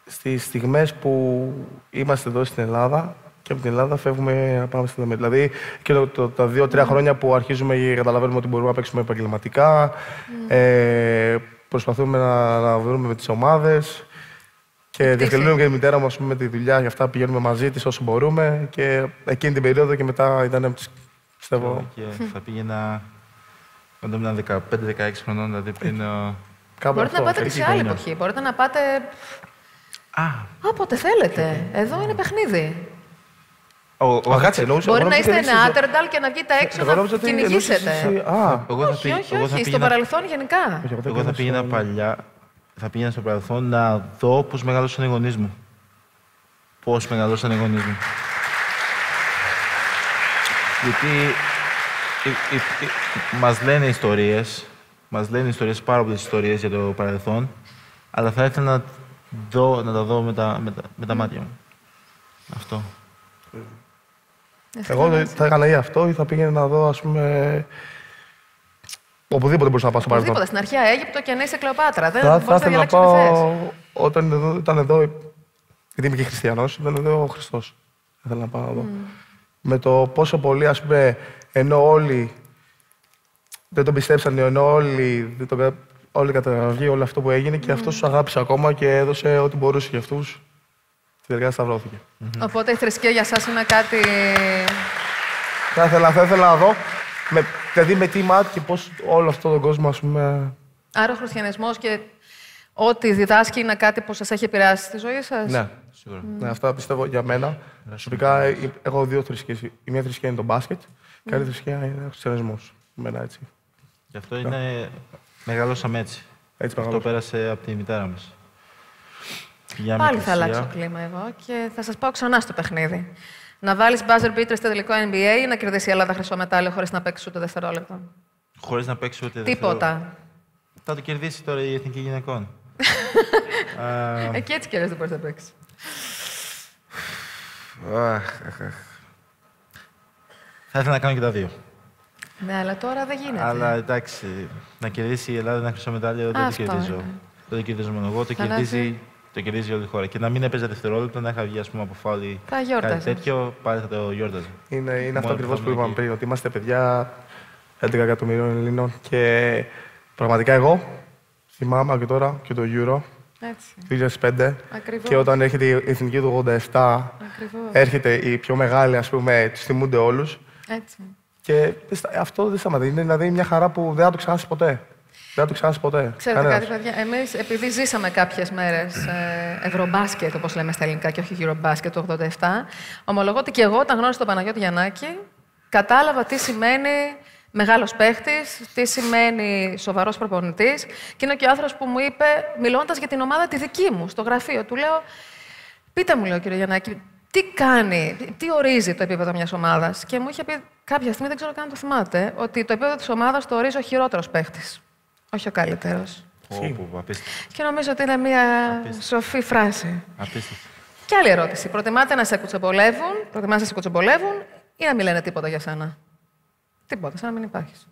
στις στιγμές που είμαστε εδώ στην Ελλάδα και από την Ελλάδα φεύγουμε να πάμε στην Αμερική. Δηλαδή, και το, το- τα δύο-τρία χρόνια που αρχίζουμε και καταλαβαίνουμε ότι μπορούμε να παίξουμε επαγγελματικά, ε, προσπαθούμε να, να βρούμε με τις ομάδες και διευκολύνουμε και τη μητέρα μου ας πούμε, με τη δουλειά για αυτά πηγαίνουμε μαζί της όσο μπορούμε και εκείνη την περίοδο και μετά ήταν, από τις- πιστεύω, και θα πήγαινα όταν ήμουν 15-16 χρονών, δηλαδή πριν. ε, κάπου Μπορείτε αυτό. να πάτε και εκεί σε άλλη χρόνια. εποχή. Μπορείτε να πάτε Α, όποτε θέλετε. Εδώ είναι παιχνίδι. Ο, ο, κάτσε, εννοούσα- Μπορεί εγώ να νόμιζα είστε ότι εννοούσες- Νεάτερνταλ και να βγείτε έξω Εγώ να νόμιζα ότι κυνηγήσετε. εννοούσες εσύ- Α, εγώ θα, Όχι, πήγ- όχι, εγώ θα όχι. Στο πήγαινα, παρελθόν γενικά. όχι, εγώ δεν εγώ θα πήγαινα πήγαινα στο- παλιά, θα πήγαινα στο παρελθόν να δω πώς μεγαλώσαν οι γονείς μου. Πώς μεγαλώσαν οι γονείς μου. Γιατί οι- οι- οι- μας λένε ιστορίες, μας λένε ιστορίες, πάρα πολλές ιστορίες για το παρελθόν, αλλά θα ήθελα να, δω, να τα δω με τα, με τα, με τα μάτια μου. Αυτό. Εγώ το- θα έκανα ή αυτό ή θα πήγαινα να δω, ας πούμε. Οπουδήποτε μπορούσα να πάω στο παρελθόν. Οπωσδήποτε. Στην αρχαία Αίγυπτο και αν είσαι Κλεοπάτρα. Δεν Θα, θα μπορείς να ήθελα να διαλέξεις ό,τι θες. πάω όταν εδώ, ήταν εδώ. Γιατί είμαι και χριστιανός, ήταν εδώ ο Χριστός. Ήθελα να πάω να δω. Με το πόσο πολύ, ας πούμε, ενώ όλοι δεν τον πιστέψαν, ενώ όλοι, δεν τον, κα- όλοι καταγραφεί όλο αυτό που έγινε και αυτός τους αγάπησε ακόμα και έδωσε ό,τι μπορούσε για αυτούς. Στη τελικά σταυρώθηκε. Οπότε η θρησκεία για σας είναι κάτι... Θα ήθελα, θα ήθελα να δω, με, δηλαδή με τι μάτι και πώς όλο αυτό τον κόσμο, ας πούμε, Άρα ο χριστιανισμός και ό,τι διδάσκει είναι κάτι που σας έχει επηρεάσει στη ζωή σας; Ναι. Σίγουρα. ναι, αυτά πιστεύω για μένα. Προσωπικά ε, έχω δύο θρησκείες. Η μία θρησκεία είναι το μπάσκετ και η άλλη θρησκεία είναι ο χριστιανισμός. Εμένα έτσι. Γι' αυτό είναι... Μεγαλώσαμε έτσι. Έτσι Αυτό μεγαλώσα. πέρασε από τη μητέρα μας. Πηγαίναμε Πάλι θα εκκλησία. αλλάξω κλίμα εγώ και θα σας πάω ξανά στο παιχνίδι. Να βάλεις buzzer beater στο τελικό NBA ή να κερδίσει η Ελλάδα χρυσό μετάλλιο χωρίς να παίξεις ούτε δευτερόλεπτο; Χωρίς να παίξεις ούτε Τίποτα. δεύτερο- Θα το κερδίσει τώρα η Εθνική Γυναικών. Α, Εκεί έτσι κι αλλιώς δεν μπορείς να παίξεις. αχ, αχ, αχ. Θα ήθελα να κάνω και τα δύο. Ναι, αλλά τώρα δεν γίνεται. Αλλά εντάξει, να κερδίσει η Ελλάδα ένα χρυσό μετάλλιο δεν το Αυτό κερδίζω. είναι. Δεν το κερδίζω μόνο εγώ, το Θανάση. κερδίζει, το κερδίζει όλη η χώρα. Και να μην έπαιζε δευτερόλεπτο, να είχα βγει ας πούμε, από φάουλη Θα γιόρταζες. κάτι τέτοιο, πάλι θα το γιόρταζα. Είναι, είναι αυτό Μόνο ακριβώς που θα είπαμε εκεί. πριν, ότι είμαστε παιδιά 11 εκατομμυρίων Ελλήνων και πραγματικά εγώ θυμάμαι και τώρα και το Euro Έτσι. 2005 Ακριβώς. και όταν έρχεται η εθνική του 87 Ακριβώς. έρχεται η πιο μεγάλη, ας πούμε, τους θυμούνται όλους Έτσι. και δεν στα- αυτό δεν σταματάει. Είναι δηλαδή μια χαρά που δεν θα το ξεχάσεις ποτέ. Δεν θα το ξεχάσεις ποτέ. Ξέρετε Κανένας. κάτι, παιδιά, εμείς επειδή ζήσαμε κάποιες μέρες ε, ευρωμπάσκετ, όπως λέμε στα ελληνικά και όχι γυρομπάσκετ το 87, ομολογώ ότι και εγώ όταν γνώρισα τον Παναγιώτη Γιαννάκη, κατάλαβα τι σημαίνει μεγάλος παίχτης, τι σημαίνει σοβαρός προπονητής και είναι και ο άνθρωπος που μου είπε, μιλώντας για την ομάδα τη δική μου, στο γραφείο, του λέω, πείτε μου, λέω κύριε Γιαννάκη, τι κάνει, τι ορίζει το επίπεδο μιας ομάδας. Και μου είχε πει κάποια στιγμή, δεν ξέρω καν αν το θυμάται, ότι το επίπεδο της ομάδας το ορίζει ο χειρότερος παίχτης, όχι ο καλύτερος. Όπου, απίστευτο. Και νομίζω ότι είναι μια σοφή φράση. απίστευτο. Και άλλη ερώτηση. Προτιμάτε να σε κουτσομπολεύουν, προτιμάτε να σε κουτσομπολεύουν ή να μην λένε τίποτα για σένα; Τίποτα, σαν να μην υπάρχεις.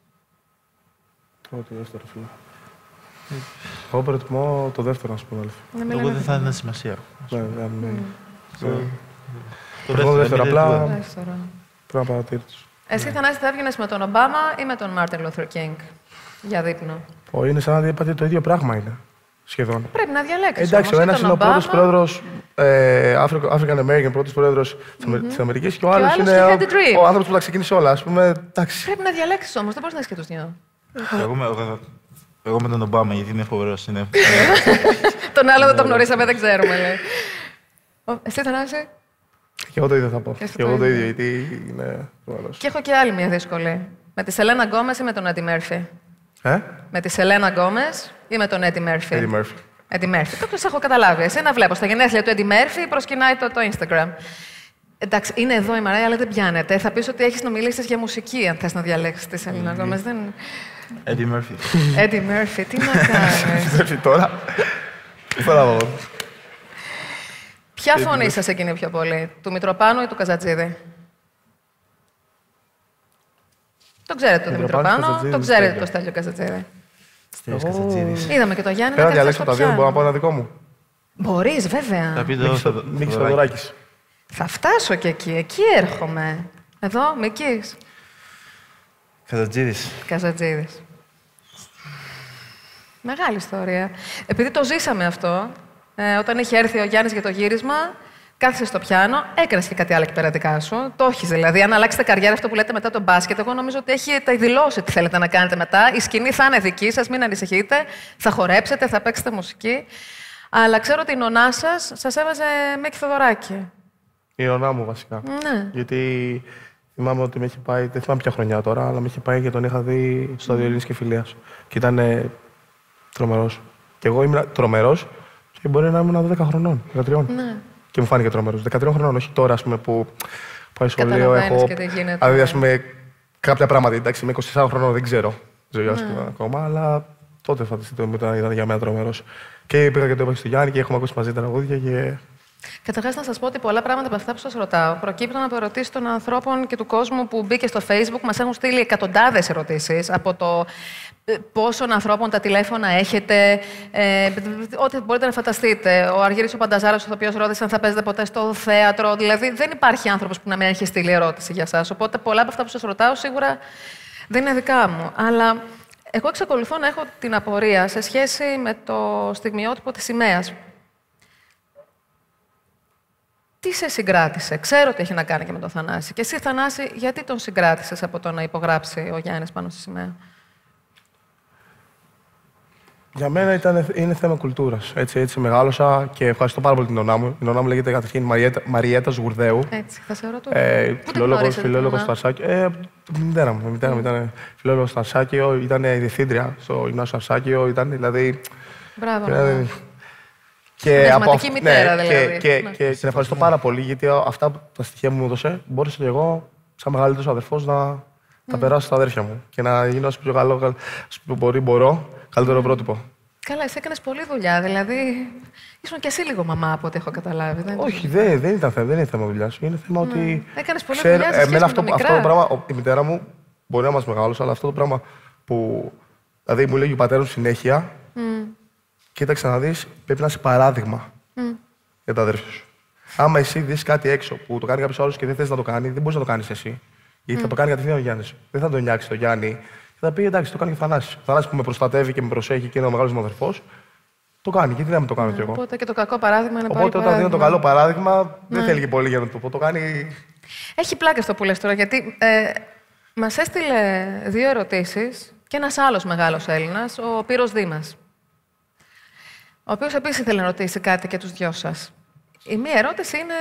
Το το δεύτερο, φίλε. Εγώ προτιμώ το δεύτερο, να σου πω, αδελφέ. Να μην Εγώ λένε δεν θα έδινα σημασία. Ναι, ναι, ναι. Το Προτιμώ το δεύτερο, μην απλά λέτε Δεύτερο. πρέπει να απαρατήρητος. Εσύ, Θανάση, θα έβγαινες με τον Ομπάμα ή με τον Μάρτιν Λούθερ Κίνγκ για δείπνο. Ω, Είναι σαν να είπατε το ίδιο πράγμα είναι. Σχεδόν. Πρέπει να διαλέξεις. Εντάξει, ο ένας είναι ο πρώτος πρόεδρος, ε, Afro- African American, πρώτος πρόεδρος της Αμερικής και ο άλλος άλλος είναι he ο, had a dream. ο άνθρωπος που τα ξεκίνησε όλα. Α πούμε, εντάξει. Πρέπει να διαλέξεις όμως, δεν μπορείς να είσαι και του δύο. Εγώ με, εγώ, εγώ με τον Ομπάμα, γιατί είναι φοβερός. Είναι... τον άλλο δεν τον γνωρίσαμε, δεν ξέρουμε, λέει. Ο- Εσύ, Θανάση; Και εγώ το ίδιο θα πω. Και εσύ Και το εγώ το ίδιο. ίδιο, γιατί είναι φοβερός. Και έχω και άλλη μια δύσκολη. Με τη Σελένα Γκόμες ή με τον Eddie Murphy; Ε, Με τη Σελένα Γκόμες ή με τον Eddie Murphy. Eddie Murphy. Eddie Murphy. Το σε έχω καταλάβει. Εσένα βλέπω. Στα γενέθλια του Eddie Murphy προσκυνάει το, το Instagram. Εντάξει, είναι εδώ η Μαράια, αλλά δεν πιάνεται. Θα πεις ότι έχεις να μιλήσει για μουσική, αν θες να διαλέξεις τη Σελένα Γκόμες. Δεν... Eddie Murphy. Έντι Μέρφυ, τι να κάνεις. Μurphy τώρα. Μπράβο. Ποια φωνή σας εκείνη πιο πολύ, του Μητροπάνου ή του Καζατζίδη; Το ξέρετε τον Μητροπάνος, Μητροπάνο, το Καζατζίδης, ξέρετε Στέλιο. το Στέλιο Καζατζίδη. Στέλιος Καζατζίδης. Είδαμε και το Γιάννη. Θέλω να να διαλέξω κάθεται τα δύο, στο μπορώ να πω πιάνο. ένα δικό μου. Μπορείς, βέβαια. Θα πει το Νίκης Θεοδο- Νίκης Θεοδωράκη. Θεοδωράκης. Θα φτάσω και εκεί. Εκεί έρχομαι. Εδώ, Μικής. Καζατζίδης. Καζατζίδης. Μεγάλη ιστορία. Επειδή το ζήσαμε αυτό, ε, όταν είχε έρθει ο Γιάννης για το γύρισμα, κάθισε στο πιάνο, έκανε και κάτι άλλο εκεί πέρα δικά σου. Το έχεις δηλαδή. Αν αλλάξετε καριέρα, αυτό που λέτε μετά το μπάσκετ, εγώ νομίζω ότι έχετε δηλώσει τι θέλετε να κάνετε μετά. Η σκηνή θα είναι δική σας, μην ανησυχείτε. Θα χορέψετε, θα παίξετε μουσική. Αλλά ξέρω ότι η νονά σας σας έβαζε Μίκη Θοδωράκη. Η ονά μου βασικά. Ναι. Γιατί θυμάμαι ότι με είχε πάει, δεν θυμάμαι ποια χρονιά τώρα, αλλά με είχε πάει και τον είχα δει στο Διολίνη και Φιλίας. Και ήταν ε, τρομερός. Και εγώ ήμουν τρομερός και μπορεί να ήμουν 10 χρονών, 13. Ναι. Και μου φάνηκε τρομερός. 13 χρονών, όχι τώρα ας πούμε, που πάει σχολείο. Καταλαβαίνεις Έχω. και τι γίνεται, Δηλαδή, ναι. ας πούμε, κάποια πράγματα. Εντάξει, είμαι 24 χρονών, δεν ξέρω. Ζωή Ναι. ας πούμε, ακόμα, αλλά τότε φανταστείτε ότι ήταν, ήταν για μένα τρομερός. Και πήγα και το είπα στο Γιάννη και έχουμε ακούσει μαζί τραγούδια και Καταρχάς, να σας πω ότι πολλά πράγματα από αυτά που σας ρωτάω προκύπτουν από ερωτήσεις των ανθρώπων και του κόσμου που μπήκε στο Facebook. Μας έχουν στείλει εκατοντάδες ερωτήσεις από το ε, πόσων ανθρώπων τα τηλέφωνα έχετε, ε, ό,τι μπορείτε να φανταστείτε. Ο Αργύρης ο Πανταζάρο, ο οποίος ρώτησε αν θα παίζετε ποτέ στο θέατρο. Δηλαδή, δεν υπάρχει άνθρωπος που να μην έχει στείλει ερώτηση για εσά. Οπότε, πολλά από αυτά που σας ρωτάω σίγουρα δεν είναι δικά μου. Αλλά εγώ εξακολουθώ να έχω την απορία σε σχέση με το στιγμιότυπο της σημαίας. Τι σε συγκράτησε; Ξέρω ότι έχει να κάνει και με τον Θανάση. Και εσύ, Θανάση, γιατί τον συγκράτησες από το να υπογράψει ο Γιάννης πάνω στη σημαία; Για μένα ήταν, είναι θέμα κουλτούρας. Έτσι, έτσι μεγάλωσα και ευχαριστώ πάρα πολύ την νονά μου. Η νονά μου λέγεται καταρχήν Μαριέτα, Μαριέτα Ζουρδέου. Έτσι, θα σε ρωτώ. Ε, Πού την φιλόλογο γνωρίσατε την φιλόλογος νονά; στο Αρσάκιο. Ε, από τη μητέρα μου. Η μητέρα μου ήταν φιλόλογος στο Αρσάκιο, ήταν η διευθύντρια στο γυμνάσιο Αρσάκιο. Ήταν δηλαδή. Μπράβο. δηλαδή, ναι. Και Πνευματική αυ- μητέρα, ναι, δηλαδή. Και, και, Ναι. και την ευχαριστώ πάρα πολύ γιατί αυτά που- τα στοιχεία που μου έδωσε μπόρεσα και εγώ, σαν μεγαλύτερος αδερφός, να τα περάσω στα αδέρφια μου και να γίνω όσο πιο καλό όσο πιο μπορεί, μπορώ, καλύτερο πρότυπο. Καλά, εσύ έκανες πολλή δουλειά. Δηλαδή, ήσουν κι εσύ λίγο μαμά από ό,τι έχω καταλάβει. Δεν... Όχι, δεν, δεν ήταν θέμα, δεν είναι θέμα δουλειάς. Είναι θέμα ότι. Έκανες πολλή ξέρω- δουλειά σε σχέση εμένα με αυτό, τα που- αυτό μικρά. το πράγμα, ο- η μητέρα μου μπορεί να μας μεγάλωσε, αλλά αυτό το πράγμα που. Δηλαδή μου λέγει ο πατέρας μου συνέχεια, κοίταξε να δεις, πρέπει να είσαι παράδειγμα για τα αδέρφια σου. Άμα εσύ δεις κάτι έξω που το κάνει κάποιος άλλος και δεν θες να το κάνει, δεν μπορείς να το κάνεις εσύ. Γιατί θα το κάνει κατευθείαν ο Γιάννης. Δεν θα τον νιάξεις το Γιάννη. Και θα πει εντάξει, το κάνει και ο Θανάσης. Ο Θανάσης που με προστατεύει και με προσέχει και είναι ο μεγάλος μου αδερφός, το κάνει. Γιατί δεν να το κάνω κι εγώ; Οπότε και το κακό παράδειγμα είναι Οπότε πάλι όταν δίνω το παράδειγμα. καλό παράδειγμα, δεν θέλει και πολύ για να το πω. Το κάνει. Έχει πλάκα αυτό που λες τώρα, γιατί ε, μας έστειλε δύο ερωτήσεις και ένας άλλος μεγάλος Έλληνας, ο Πύρος Δήμας, ο οποίος επίσης ήθελε να ρωτήσει κάτι και τους δυο σας. Η μία ερώτηση είναι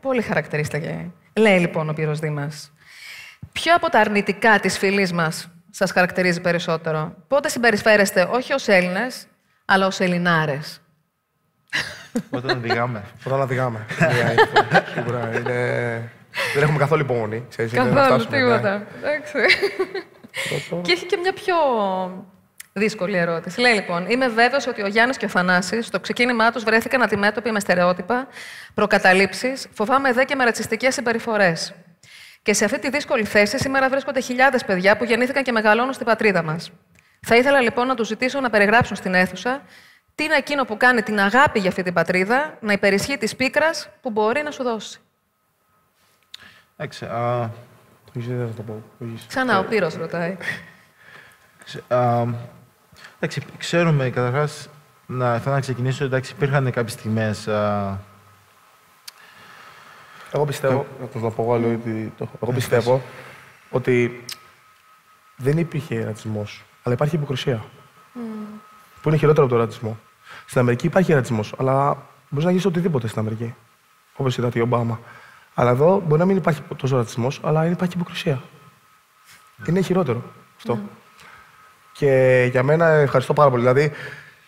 πολύ χαρακτηριστική. Λέει λοιπόν ο Πύρος Δήμας, ποιο από τα αρνητικά της φυλής μας σας χαρακτηρίζει περισσότερο; Πότε συμπεριφέρεστε όχι ως Έλληνες, αλλά ως Ελληνάρες; Όταν οδηγάμε. Όταν οδηγάμε. Μία είναι αυτό, Σίγουρα είναι. Δεν έχουμε καθόλου υπομονή. ξέρεις, είναι να Καθόλου, φτάσουμε, ναι. τίποτα. Εντάξει. και έχει και μια πιο δύσκολη ερώτηση. Λέει λοιπόν, είμαι βέβαιος ότι ο Γιάννης και ο Θανάσης στο ξεκίνημά τους βρέθηκαν αντιμέτωποι με στερεότυπα, προκαταλήψεις, φοβάμαι δε και με ρατσιστικές συμπεριφορές. Και σε αυτή τη δύσκολη θέση σήμερα βρίσκονται χιλιάδες παιδιά που γεννήθηκαν και μεγαλώνουν στην πατρίδα μας. Θα ήθελα λοιπόν να τους ζητήσω να περιγράψουν στην αίθουσα τι είναι εκείνο που κάνει την αγάπη για αυτή την πατρίδα να υπερισχύει της πίκρας που μπορεί να σου δώσει. Εντάξει, α, Το έχεις δει, δεν θα το πω. Το έχεις. Ξανά ο Πύρος ρωτάει. ξε- α, εντάξει, ξέρουμε καταρχάς να, θέλω να ξεκινήσω. Εντάξει, υπήρχαν κάποιες στιγμές. Εγώ πιστεύω, να το πω εγώ, λέω ότι το έχω. Εγώ πιστεύω ότι δεν υπήρχε ρατσισμός, αλλά υπάρχει υποκρισία. Που είναι χειρότερο από τον ρατσισμό. Στην Αμερική υπάρχει ρατσισμός, αλλά μπορεί να γίνεις οτιδήποτε στην Αμερική. Όπως είδατε η Ομπάμα. Αλλά εδώ μπορεί να μην υπάρχει τόσο ρατσισμός, αλλά υπάρχει υποκρισία. Είναι χειρότερο αυτό. Και για μένα ευχαριστώ πάρα πολύ. Δηλαδή,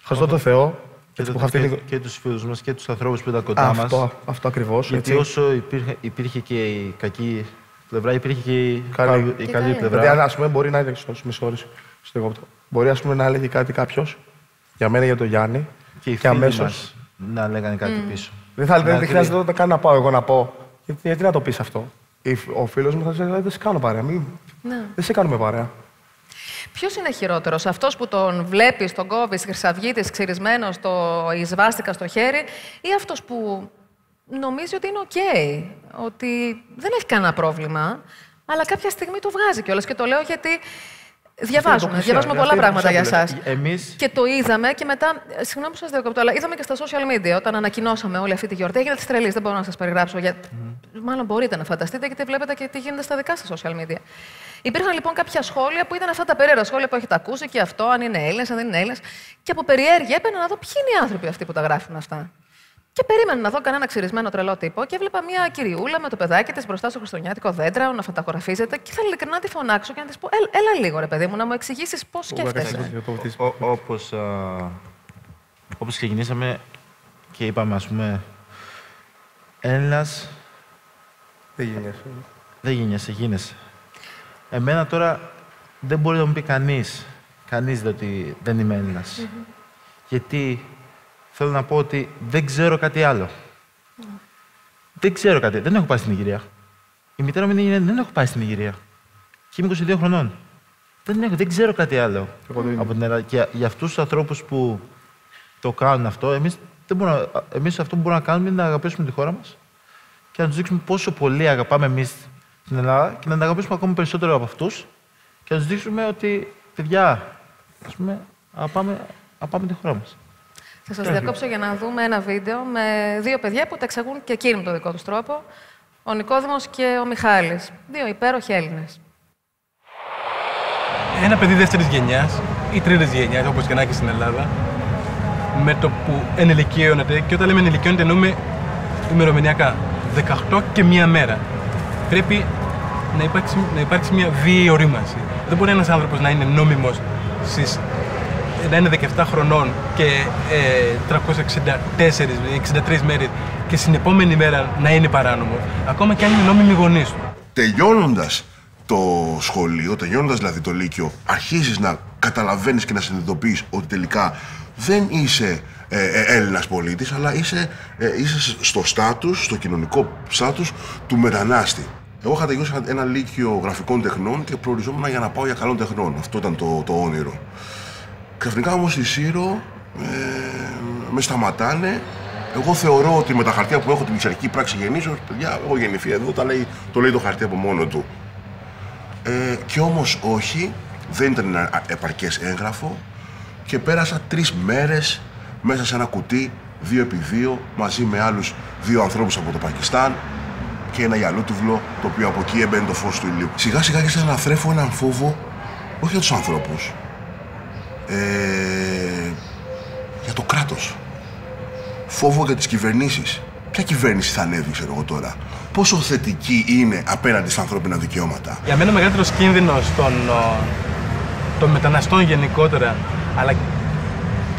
ευχαριστώ τον Θεό. Και, έτσι το, που είχα αυτή και, την- και τους φίλους μας και τους ανθρώπους που ήταν κοντά μας. Αυτό, αυτό ακριβώς. Γιατί όσο υπήρχε, υπήρχε και η κακή πλευρά, υπήρχε και η Καλή. καλή, η Και καλή καλή. πλευρά. Δηλαδή, αν ας πούμε, μπορεί να έλεγε. Με συγχωρείς, στο διακόπτω. Μπορεί ας πούμε, να έλεγε κάτι κάποιος για μένα για τον Γιάννη και οι και φίλοι αμέσως. μας να λέγανε κάτι πίσω. Δεν, θα, δεν, Να δεν χρειάζεται ούτε καν να πάω εγώ να πω. Γιατί, γιατί να το πεις αυτό; Η- Ο φίλος μου θα σου λέει: Δεν σε κάνω παρέα. Μην... Ναι. Δεν σε κάνουμε παρέα. Ποιος είναι χειρότερος, αυτός που τον βλέπεις, τον κόβεις, χρυσαυγίτης, ξυρισμένος, το η σβάστηκα στο χέρι, ή αυτός που νομίζει ότι είναι οκ, ότι δεν έχει κανένα πρόβλημα, αλλά κάποια στιγμή το βγάζει κιόλας. Και το λέω γιατί διαβάζουμε, υποκρισία. διαβάζουμε Αυτή πολλά είναι πράγματα για υποκρισία εσάς. Εμείς Και το είδαμε και μετά. ε, Συγγνώμη που σας διακόπτω, αλλά είδαμε και στα social media όταν ανακοινώσαμε όλη αυτή τη γιορτή. Έγινε της τρελής. Δεν μπορώ να σας περιγράψω. Για... Μάλλον μπορείτε να φανταστείτε γιατί βλέπετε και τι γίνεται στα δικά σας social media. Υπήρχαν λοιπόν κάποια σχόλια που ήταν αυτά τα περίεργα σχόλια που έχετε ακούσει και αυτό, αν είναι Έλληνες, αν δεν είναι Έλληνες. Και από περιέργεια έπαιρνα να δω ποιοι είναι οι άνθρωποι αυτοί που τα γράφουν αυτά. Και περίμενα να δω κανένα ξυρισμένο τρελό τύπο και έβλεπα μια κυριούλα με το παιδάκι της μπροστά στο χριστουγεννιάτικο δέντρα να φωτογραφίζεται. Και ήθελα ειλικρινά να τη φωνάξω και να της πω: «Έλα- Έλα λίγο, ρε παιδί μου, να μου εξηγήσεις πώς σκέφτεσαι. Ό- όπως, α, όπως ξεκινήσαμε και είπαμε, ας πούμε, Έλληνας Δεν γίνεσαι. δεν γίνεσαι, γίνεσαι. Εμένα τώρα δεν μπορεί να μου πει κανείς, κανείς δε ότι δεν είμαι Έλληνας. Γιατί θέλω να πω ότι δεν ξέρω κάτι άλλο. Δεν ξέρω κάτι. Δεν έχω πάει στην Ιγυρία. Η μητέρα μου είναι Ιγυριανή, δεν έχω πάει στην Ιγυρία. Και είμαι 22 χρονών. Δεν, έχω, δεν ξέρω κάτι άλλο Εγώ το ίδιο. από την Ελλάδα. Και για αυτούς τους ανθρώπους που το κάνουν αυτό, εμείς, δεν μπορούμε, να- εμείς αυτό που μπορούμε να κάνουμε είναι να αγαπήσουμε τη χώρα μας και να τους δείξουμε πόσο πολύ αγαπάμε εμείς την Ελλάδα και να την αγαπήσουμε ακόμα περισσότερο από αυτούς και να τους δείξουμε ότι, παιδιά, ας πούμε, αγαπάμε, αγαπάμε τη χώρα μας. Θα σας διακόψω για να δούμε ένα βίντεο με δύο παιδιά που τα εξαγούν και εκείνοι με τον δικό τους τρόπο. Ο Νικόδημος και ο Μιχάλης. Δύο υπέροχοι Έλληνες. ένα παιδί δεύτερης γενιάς ή τρίτης γενιάς, όπως και να έχει στην Ελλάδα, με το που ενηλικίωνεται, και όταν λέμε ενηλικιώνεται εννοούμε ημερομηνιακά. 18 και μία μέρα. Πρέπει να υπάρξει, να υπάρξει μια βίαιη ορίμανση. Δεν μπορεί ένας άνθρωπος να είναι νόμιμος στις, να είναι 17 χρονών και ε, 364 ή 63 μέρε και στην επόμενη μέρα να είναι παράνομο, ακόμα και αν είναι νόμιμοι γονείς του. τελειώνοντας το σχολείο, τελειώνοντας δηλαδή το Λύκειο, αρχίζεις να καταλαβαίνεις και να συνειδητοποιείς ότι τελικά δεν είσαι ε, ε, Έλληνας πολίτης, αλλά είσαι, ε, είσαι στο στάτους, στο κοινωνικό στάτους του μετανάστη. Εγώ είχα τελειώσει ένα Λύκειο γραφικών τεχνών και προοριζόμουν για να πάω για καλών τεχνών. Αυτό ήταν το, το όνειρο. Ξαφνικά όμως στη Σύρο ε, με σταματάνε. Εγώ θεωρώ ότι με τα χαρτιά που έχω την πειξαρική πράξη γεννήσεω, παιδιά, έχω γεννηθεί εδώ, τα λέει, το λέει το χαρτί από μόνο του. Ε, και όμως όχι, δεν ήταν ένα επαρκές έγγραφο και πέρασα τρεις μέρες μέσα σε ένα κουτί, δύο επί δύο, μαζί με άλλους δύο ανθρώπους από το Πακιστάν και ένα γυαλότουβλο, το οποίο από εκεί έμπαινε το φως του ηλίου. Σιγά σιγά άρχισα να θρέφω έναν φόβο, όχι για τους ανθρώπους, ε, για το κράτος. Φόβο για τις κυβερνήσεις. Ποια κυβέρνηση θα ανέβει, ξέρω εγώ τώρα. Πόσο θετική είναι απέναντι στα ανθρώπινα δικαιώματα. Για μένα ο μεγαλύτερος κίνδυνος των, ο, των μεταναστών γενικότερα, αλλά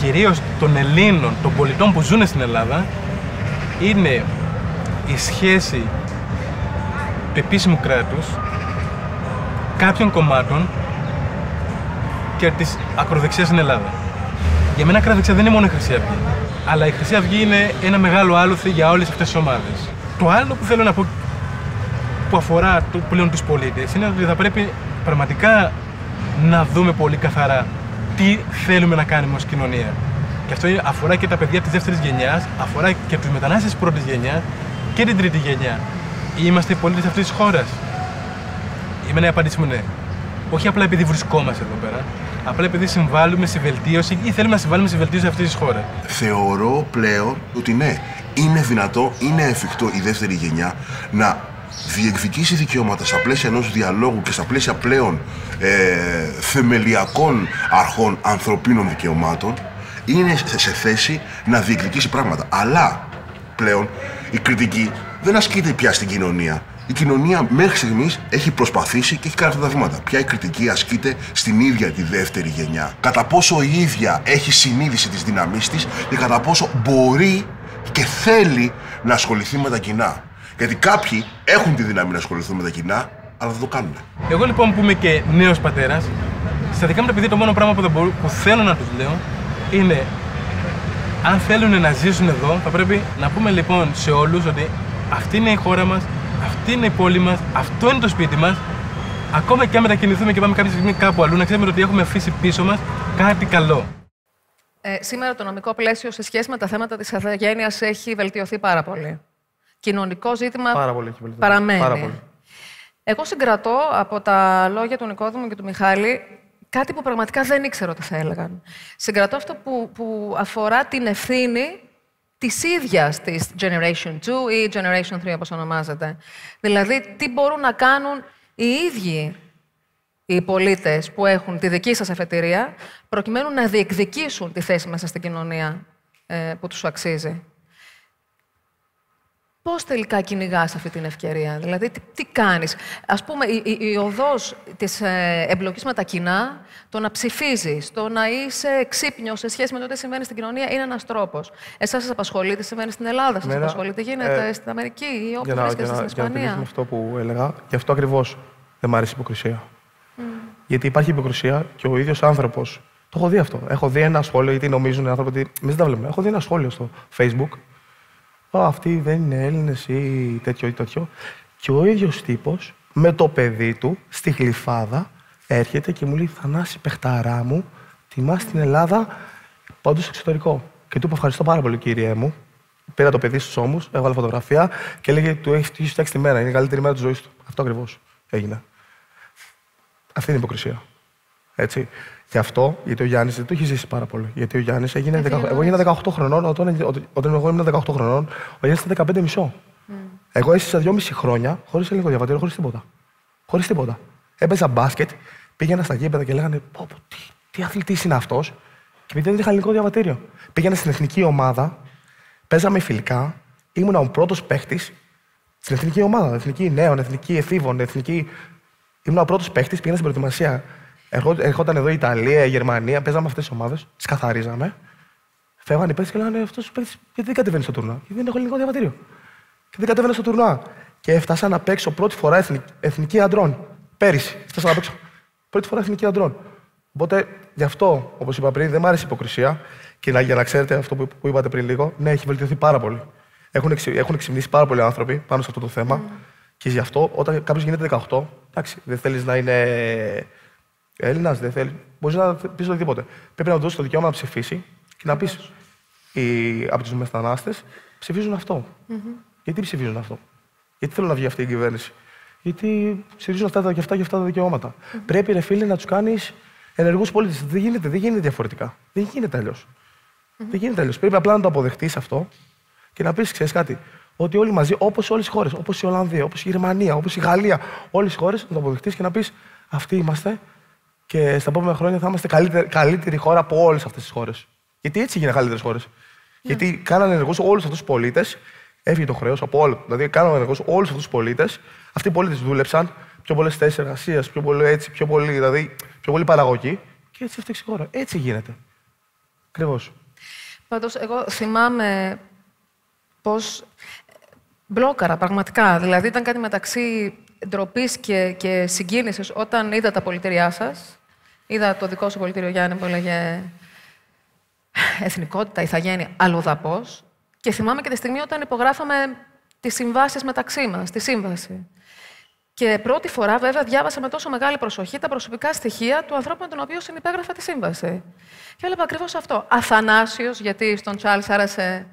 κυρίως των Ελλήνων, των πολιτών που ζουν στην Ελλάδα, είναι η σχέση του επίσημου κράτους, κάποιων κομμάτων και της ακροδεξιάς στην Ελλάδα. Για μένα ακροδεξιά δεν είναι μόνο η Χρυσή Αυγή, αλλά η Χρυσή Αυγή είναι ένα μεγάλο άλοθη για όλες αυτές τις ομάδες. Το άλλο που θέλω να πω που αφορά το, πλέον τους πολίτες είναι ότι θα πρέπει πραγματικά να δούμε πολύ καθαρά τι θέλουμε να κάνουμε ως κοινωνία. Και αυτό αφορά και τα παιδιά της δεύτερης γενιάς, αφορά και τους μετανάστες της πρώτης γενιάς και την τρίτη γενιά. Είμαστε οι πολίτες αυτής της χώρας. Εμένα η απάντηση μου είναι όχι απλά επειδή βρισκόμαστε εδώ πέρα, απλά επειδή συμβάλλουμε στη βελτίωση ή θέλουμε να συμβάλλουμε στη βελτίωση αυτής της χώρας. Θεωρώ πλέον ότι ναι, είναι δυνατό, είναι εφικτό η δεύτερη γενιά να διεκδικήσει δικαιώματα στα πλαίσια ενός διαλόγου και στα πλαίσια πλέον ε, θεμελιακών αρχών ανθρωπίνων δικαιωμάτων είναι σε σε θέση να διεκδικήσει πράγματα. Αλλά πλέον η κριτική δεν ασκείται πια στην κοινωνία. Η κοινωνία μέχρι στιγμής έχει προσπαθήσει και έχει κάνει αυτά τα βήματα. Ποια η κριτική ασκείται στην ίδια τη δεύτερη γενιά. Κατά πόσο η ίδια έχει συνείδηση της δύναμή της και κατά πόσο μπορεί και θέλει να ασχοληθεί με τα κοινά. Γιατί κάποιοι έχουν τη δύναμη να ασχοληθούν με τα κοινά, αλλά δεν το κάνουν. Εγώ λοιπόν που είμαι και νέος πατέρας, στα δικά μου τα παιδιά το μόνο πράγμα που, μπορώ, που θέλω να τους λέω είναι αν θέλουν να ζήσουν εδώ, θα πρέπει να πούμε λοιπόν σε όλους ότι αυτή είναι η χώρα μας, αυτή είναι η πόλη μας, αυτό είναι το σπίτι μας. Ακόμα και αν μετακινηθούμε και πάμε κάποια στιγμή κάπου αλλού, να ξέρουμε ότι έχουμε αφήσει πίσω μας κάτι καλό. Ε, σήμερα το νομικό πλαίσιο σε σχέση με τα θέματα της αθαγένειας έχει βελτιωθεί πάρα πολύ. Κοινωνικό ζήτημα Πάρα πολύ έχει βελτιωθεί. παραμένει. Πάρα πολύ. Εγώ συγκρατώ από τα λόγια του Νικόδημου και του Μιχάλη κάτι που πραγματικά δεν ήξερα ότι θα έλεγαν. Συγκρατώ αυτό που, που αφορά την ευθύνη της ίδιας της Generation 2 ή Generation 3 όπως ονομάζεται. Δηλαδή, τι μπορούν να κάνουν οι ίδιοι οι πολίτες που έχουν τη δική σας εφετηρία, προκειμένου να διεκδικήσουν τη θέση μέσα στην κοινωνία ε, που τους αξίζει. Πώς τελικά κυνηγάς αυτή την ευκαιρία, δηλαδή τι, τι κάνεις; Ας πούμε, η, η, η οδός της ε, εμπλοκής με τα κοινά, το να ψηφίζεις, το να είσαι ξύπνιος σε σχέση με το τι συμβαίνει στην κοινωνία, είναι ένας τρόπος. Εσάς σας απασχολεί τι συμβαίνει στην Ελλάδα, σας Εμένα, απασχολεί τι γίνεται ε, στην Αμερική ή όπου Για να, για, βρίσκεστε να, στην για να τελειώσουμε Ισπανία. αυτό που έλεγα, γι' αυτό ακριβώς δεν μ' αρέσει η υποκρισία. Γιατί υπάρχει υποκρισία και ο ίδιος άνθρωπος. Το έχω δει αυτό. Έχω δει ένα σχόλιο, γιατί νομίζουν οι άνθρωποι ότι. Εμείς δεν τα βλέπουμε. Έχω δει ένα σχόλιο στο Facebook. Α, αυτοί δεν είναι Έλληνες ή τέτοιο ή τέτοιο. Και ο ίδιος τύπος με το παιδί του στη γλυφάδα έρχεται και μου λέει: Θανάση, παιχταρά μου, τιμάς στην Ελλάδα, πάντως στο εξωτερικό. Και του είπα: Ευχαριστώ πάρα πολύ, κύριε μου. Πήρα το παιδί στους ώμους, έβαλα φωτογραφία και έλεγε: Του έχει τύχει φτιάξει τη μέρα. Είναι η καλύτερη μέρα της ζωής του. Αυτό ακριβώς έγινε. Αυτή είναι η υποκρισία. Έτσι. Γι' αυτό, γιατί ο Γιάννης δεν το έχει ζήσει πάρα πολύ. Γιατί ο Γιάννης έγινε. 18 εγώ έγινα 18 χρονών, όταν, όταν εγώ ήμουν 18 χρονών, ο Γιάννης ήταν 15 μισό. Εγώ έζησα 2,5 χρόνια χωρίς ελληνικό διαβατήριο, χωρίς τίποτα. Χωρίς τίποτα. Έπαιζα μπάσκετ, πήγαινα στα γήπεδα και λέγανε πω, πω, τι, τι αθλητής είναι αυτός. Και επειδή δεν είχα ελληνικό διαβατήριο. Πήγαινα στην εθνική ομάδα, παίζαμε φιλικά, ήμουν ο πρώτος παίχτης στην εθνική ομάδα. Εθνική νέων, εθνική εφήβων, εθνική. Ήμουν ο πρώτος παίχτης, πήγαινα στην προετοιμασία. Ερχό- Ερχόταν εδώ η Ιταλία, η Γερμανία, παίζαμε αυτές τις ομάδες, τις καθαρίζαμε. Φεύγανε οι παίχτε και λέγανε Αυτός ο παίχτη γιατί δεν κατεβαίνει στο τουρνά. Γιατί δεν έχω ελληνικό διαβατήριο. Και δεν κατέβαινα στο τουρνά. Και έφτασα να παίξω πρώτη φορά εθνική, εθνική αντρών. Πέρυσι. Έφτασα να παίξω πρώτη φορά εθνική αντρών. Οπότε γι' αυτό, όπως είπα πριν, δεν μ' άρεσε η υποκρισία. Και να, για να ξέρετε αυτό που, που είπατε πριν λίγο, ναι, έχει βελτιωθεί πάρα πολύ. Έχουν, εξυ, έχουν εξυμνήσει πάρα πολλοί άνθρωποι πάνω σε αυτό το θέμα. Και γι' αυτό, όταν κάποιος γίνεται 18, εντάξει, δεν θέλεις να είναι Έλληνας, δεν θέλεις. Μπορείς να πεις οτιδήποτε. Πρέπει να του δώσεις το δικαίωμα να ψηφίσει και να πεις οι, από τους μετανάστες ψηφίζουν αυτό. Γιατί ψηφίζουν αυτό; Γιατί θέλουν να βγει αυτή η κυβέρνηση; Γιατί ψηφίζουν αυτά τα- και αυτά και αυτά τα δικαιώματα. Πρέπει, ρε φίλε, να τους κάνεις ενεργούς πολίτες. Δεν γίνεται, δεν γίνεται διαφορετικά. Δεν γίνεται αλλιώς. Δεν γίνεται αλλιώς. Πρέπει απλά να το αποδεχτείς αυτό και να πεις, ξέρεις κάτι, ότι όλοι μαζί, όπως όλες οι χώρες, όπως η Ολλανδία, όπως η Γερμανία, όπως η Γαλλία, όλες οι χώρες, να το αποδεχτείς και να πεις, αυτοί είμαστε και στα επόμενα χρόνια θα είμαστε καλύτερη, καλύτερη χώρα από όλες αυτές τις χώρες. Γιατί έτσι γίνανε καλύτερες χώρες. Γιατί κάνανε ενεργούς όλους αυτούς τους πολίτες, έφυγε το χρέος από όλου. Δηλαδή, κάνανε ενεργού όλους αυτούς τους πολίτες. Αυτοί οι πολίτες δούλεψαν πιο πολλές θέσεις εργασίας, πιο πολύ έτσι, πιο πολύ, δηλαδή, πιο πολύ παραγωγή. Και έτσι έφτιαξε η χώρα. Έτσι γίνεται. Ακριβώς. Πάντως, εγώ θυμάμαι πώς μπλόκαρα πραγματικά. Δηλαδή, ήταν κάτι μεταξύ ντροπής και, και συγκίνησης όταν είδα τα πολιτήριά σας. Είδα το δικό σου πολιτήριο Γιάννη που έλεγε εθνικότητα, ηθαγένεια, αλλοδαπός. Και θυμάμαι και τη στιγμή όταν υπογράφαμε τις συμβάσεις μεταξύ μας, τη σύμβαση. Και πρώτη φορά, βέβαια, διάβασα με τόσο μεγάλη προσοχή τα προσωπικά στοιχεία του ανθρώπου με τον οποίο συνυπέγραφα τη σύμβαση. Και έβλεπα ακριβώς αυτό. Αθανάσιος, γιατί στον Τσάρλ άρεσε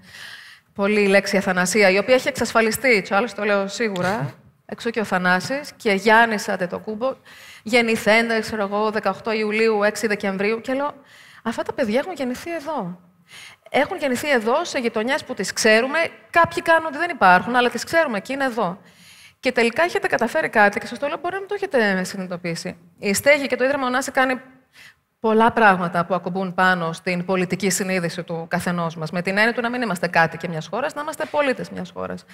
πολύ η λέξη Αθανασία, η οποία έχει εξασφαλιστεί. Τσάρλ, το λέω σίγουρα. Εξού και ο Θανάσης και Γιάννης Αντετοκούμπο. Γεννηθέντε, ξέρω εγώ, 18 Ιουλίου, 6 Δεκεμβρίου. Και λέω, αυτά τα παιδιά έχουν γεννηθεί εδώ. Έχουν γεννηθεί εδώ, σε γειτονιές που τις ξέρουμε. Κάποιοι κάνουν ότι δεν υπάρχουν, αλλά τις ξέρουμε και είναι εδώ. Και τελικά έχετε καταφέρει κάτι και σας το λέω, μπορεί να μην το έχετε συνειδητοποιήσει. Η Στέγη και το Ίδρυμα Ωνάση κάνει πολλά πράγματα που ακουμπούν πάνω στην πολιτική συνείδηση του καθενός μας. Με την έννοια του να μην είμαστε κάτι και μιας χώρας, να είμαστε πολίτες μιας χώρας.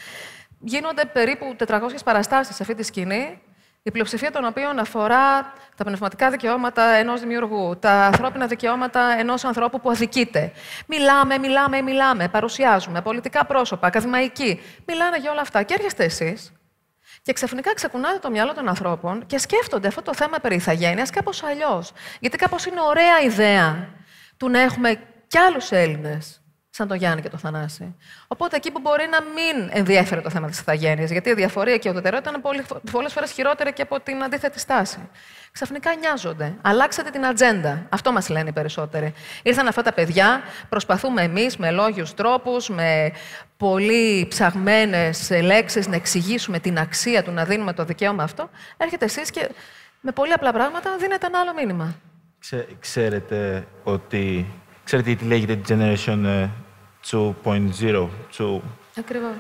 γίνονται περίπου 400 παραστάσεις σε αυτή τη σκηνή, η πλειοψηφία των οποίων αφορά τα πνευματικά δικαιώματα ενός δημιουργού, τα ανθρώπινα δικαιώματα ενός ανθρώπου που αδικείται. Μιλάμε, μιλάμε, μιλάμε, παρουσιάζουμε πολιτικά πρόσωπα, ακαδημαϊκοί. Μιλάνε για όλα αυτά. Και έρχεστε εσείς και ξαφνικά ξεκουνάτε το μυαλό των ανθρώπων και σκέφτονται αυτό το θέμα περί ηθαγένειας κάπως αλλιώς. Γιατί κάπως είναι ωραία ιδέα του να έχουμε κι άλλους Έλληνες σαν τον Γιάννη και τον Θανάση. Οπότε εκεί που μπορεί να μην ενδιαφέρει το θέμα της ηθαγένειας, γιατί η διαφορία και η ουδετερότητα είναι πολλές φορές χειρότερη και από την αντίθετη στάση. Ξαφνικά νοιάζονται. Αλλάξατε την ατζέντα. Αυτό μας λένε οι περισσότεροι. Ήρθαν αυτά τα παιδιά, προσπαθούμε εμείς με λόγιους τρόπους, με πολύ ψαγμένες λέξεις να εξηγήσουμε την αξία του να δίνουμε το δικαίωμα αυτό. Έρχεται εσείς και με πολύ απλά πράγματα δίνετε ένα άλλο μήνυμα. ξέρετε ότι. Ξέρετε τι λέγεται Generation 2.0. Ακριβώς.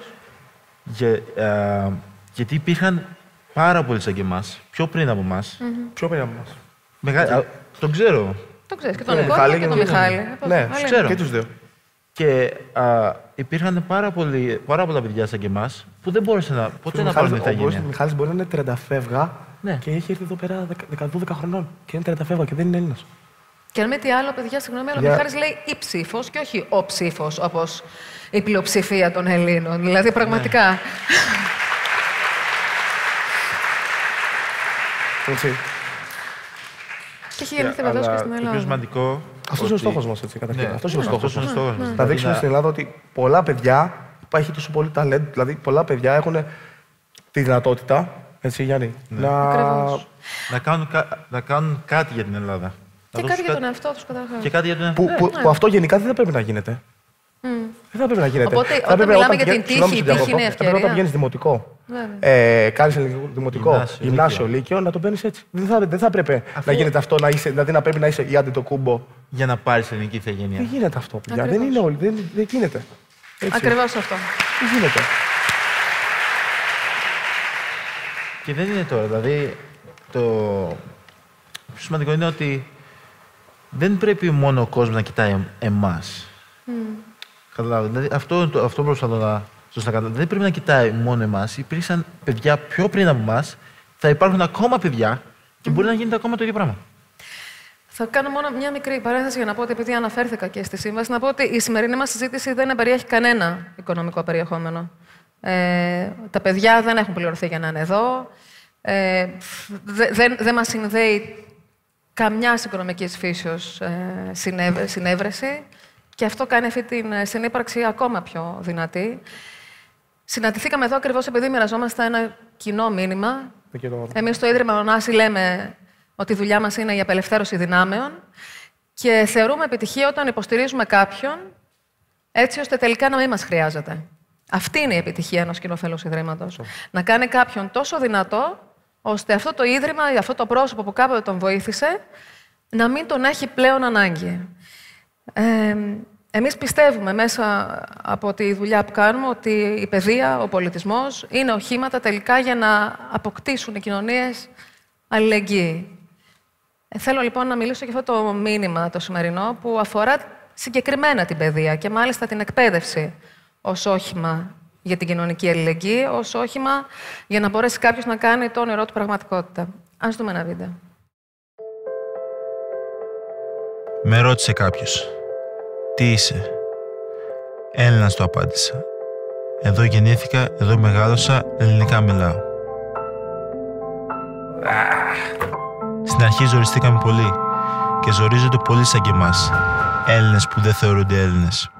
Για, ε, γιατί υπήρχαν πάρα πολλοί σαν και εμάς, πιο πριν από εμάς. Πιο πριν από εμάς. Μεγα... τον ξέρω. Το ξέρεις και τον Νικόλα και τον Μιχάλη. Ναι, ξέρω. Και τους δύο. Και α, υπήρχαν πάρα, πολλοί, πάρα πολλά παιδιά σαν και εμάς που δεν μπόρεσαν να, ποτέ να πάρουν ηθαγένεια. Ο Μιχάλης μπορεί να είναι 30 φεύγα ναι. και έχει έρθει εδώ πέρα 12 χρονών και είναι 30 φεύγα και δεν είναι Έλληνας. Και αν μη τι άλλο, παιδιά, συγγνώμη, αλλά ο Μιχάλης λέει η ψήφος και όχι ο ψήφος, όπως η πλειοψηφία των Ελλήνων. Δηλαδή, πραγματικά. Ναι. Έτσι. Και έχει γεννηθεί βεβαίω και στην Ελλάδα. Το πιο σημαντικό. Αυτός είναι ο στόχος μας, έτσι, καταρχήν. Ναι. Αυτός είναι ο στόχος μας. Να δείξουμε στην Ελλάδα ότι πολλά παιδιά υπάρχει τόσο πολύ ταλέντ, δηλαδή πολλά παιδιά έχουν τη δυνατότητα. Έτσι, Γιάννη, ναι. να... να, κάνουν, να κάνουν κάτι για την Ελλάδα. Και κάτι για τον εαυτό τους καταρχάς. Και κάτι για τον εαυτό που, που, αυτό γενικά δεν θα πρέπει να γίνεται. Mm. Δεν θα πρέπει να γίνεται. Οπότε, θα όταν μιλάμε για την τύχη, η τύχη είναι ευκαιρία. Θα πρέπει όταν πηγαίνει δημοτικό, ε, κάνεις δημοτικό, γυμνάσιο, γυμνάσιο, λύκειο, να το παίρνεις έτσι. Δεν θα, δεν θα πρέπει να γίνεται αυτό, να είσαι, δηλαδή να πρέπει να είσαι η άντε το κούμπο. Για να πάρεις ελληνική ηθαγένεια. Δεν γίνεται αυτό. Δεν είναι όλοι. Δεν, δεν γίνεται. Ακριβώς αυτό. Δεν γίνεται. Και δεν είναι τώρα. Δηλαδή, το πιο σημαντικό είναι ότι δεν πρέπει μόνο ο κόσμος να κοιτάει εμάς. Mm. Καταλάβετε. Δηλαδή, αυτό, αυτό προσπαθώ να σωστά Δεν πρέπει να κοιτάει μόνο εμάς. Υπήρξαν παιδιά πιο πριν από εμάς. Θα υπάρχουν ακόμα παιδιά και μπορεί να γίνεται ακόμα το ίδιο πράγμα. Θα κάνω μόνο μια μικρή παρένθεση για να πω ότι επειδή αναφέρθηκα και στη σύμβαση, να πω ότι η σημερινή μας συζήτηση δεν περιέχει κανένα οικονομικό περιεχόμενο. Ε, τα παιδιά δεν έχουν πληρωθεί για να είναι εδώ. Ε, δεν δε μας συνδέει καμιά οικονομική φύσεως ε, συνέβρεση και αυτό κάνει αυτή την ε, συνύπαρξη ακόμα πιο δυνατή. Συναντηθήκαμε εδώ ακριβώς επειδή μοιραζόμαστε ένα κοινό μήνυμα. Εμείς στο Ίδρυμα Ωνάση λέμε ότι η δουλειά μας είναι η απελευθέρωση δυνάμεων και θεωρούμε επιτυχία όταν υποστηρίζουμε κάποιον έτσι ώστε τελικά να μην μας χρειάζεται. Αυτή είναι η επιτυχία ενός κοινοφέλου Ιδρύματος. Να κάνει κάποιον τόσο δυνατό ώστε αυτό το ίδρυμα ή αυτό το πρόσωπο που κάποτε τον βοήθησε να μην τον έχει πλέον ανάγκη. Ε, εμείς πιστεύουμε μέσα από τη δουλειά που κάνουμε ότι η παιδεία, ο πολιτισμός είναι οχήματα τελικά για να αποκτήσουν οι κοινωνίες αλληλεγγύη. Ε, θέλω λοιπόν να μιλήσω για αυτό το μήνυμα το σημερινό που αφορά συγκεκριμένα την παιδεία και μάλιστα την εκπαίδευση ως όχημα για την κοινωνική αλληλεγγύη, ως όχημα για να μπορέσει κάποιος να κάνει το όνειρό του πραγματικότητα. Ας δούμε ένα βίντεο. Με ρώτησε κάποιος. Τι είσαι; Έλληνας το απάντησα. Εδώ γεννήθηκα, εδώ μεγάλωσα, ελληνικά μιλάω. Στην αρχή ζοριστήκαμε πολύ και ζορίζονται πολύ σαν και εμάς. Έλληνες που δεν θεωρούνται Έλληνες.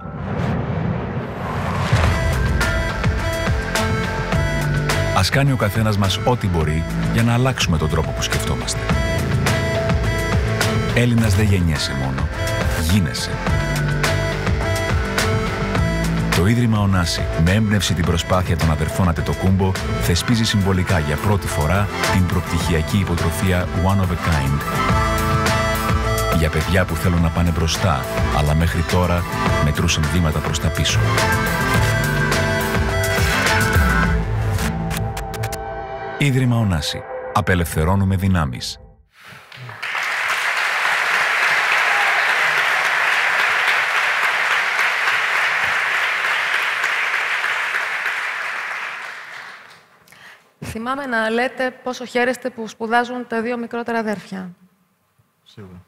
Ας κάνει ο καθένας μας ό,τι μπορεί για να αλλάξουμε τον τρόπο που σκεφτόμαστε. Έλληνας δεν γεννιέσαι μόνο. Γίνεσαι. Το Ίδρυμα Ωνάση, με έμπνευση την προσπάθεια των αδερφών Ατετοκούμπο, θεσπίζει συμβολικά για πρώτη φορά την προπτυχιακή υποτροφία One of a Kind. Για παιδιά που θέλουν να πάνε μπροστά, αλλά μέχρι τώρα μετρούσαν βήματα προς τα πίσω. Ίδρυμα Ωνάση. Απελευθερώνουμε δυνάμεις. θυμάμαι να λέτε πόσο χαίρεστε που σπουδάζουν τα δύο μικρότερα αδέρφια. Σίγουρα.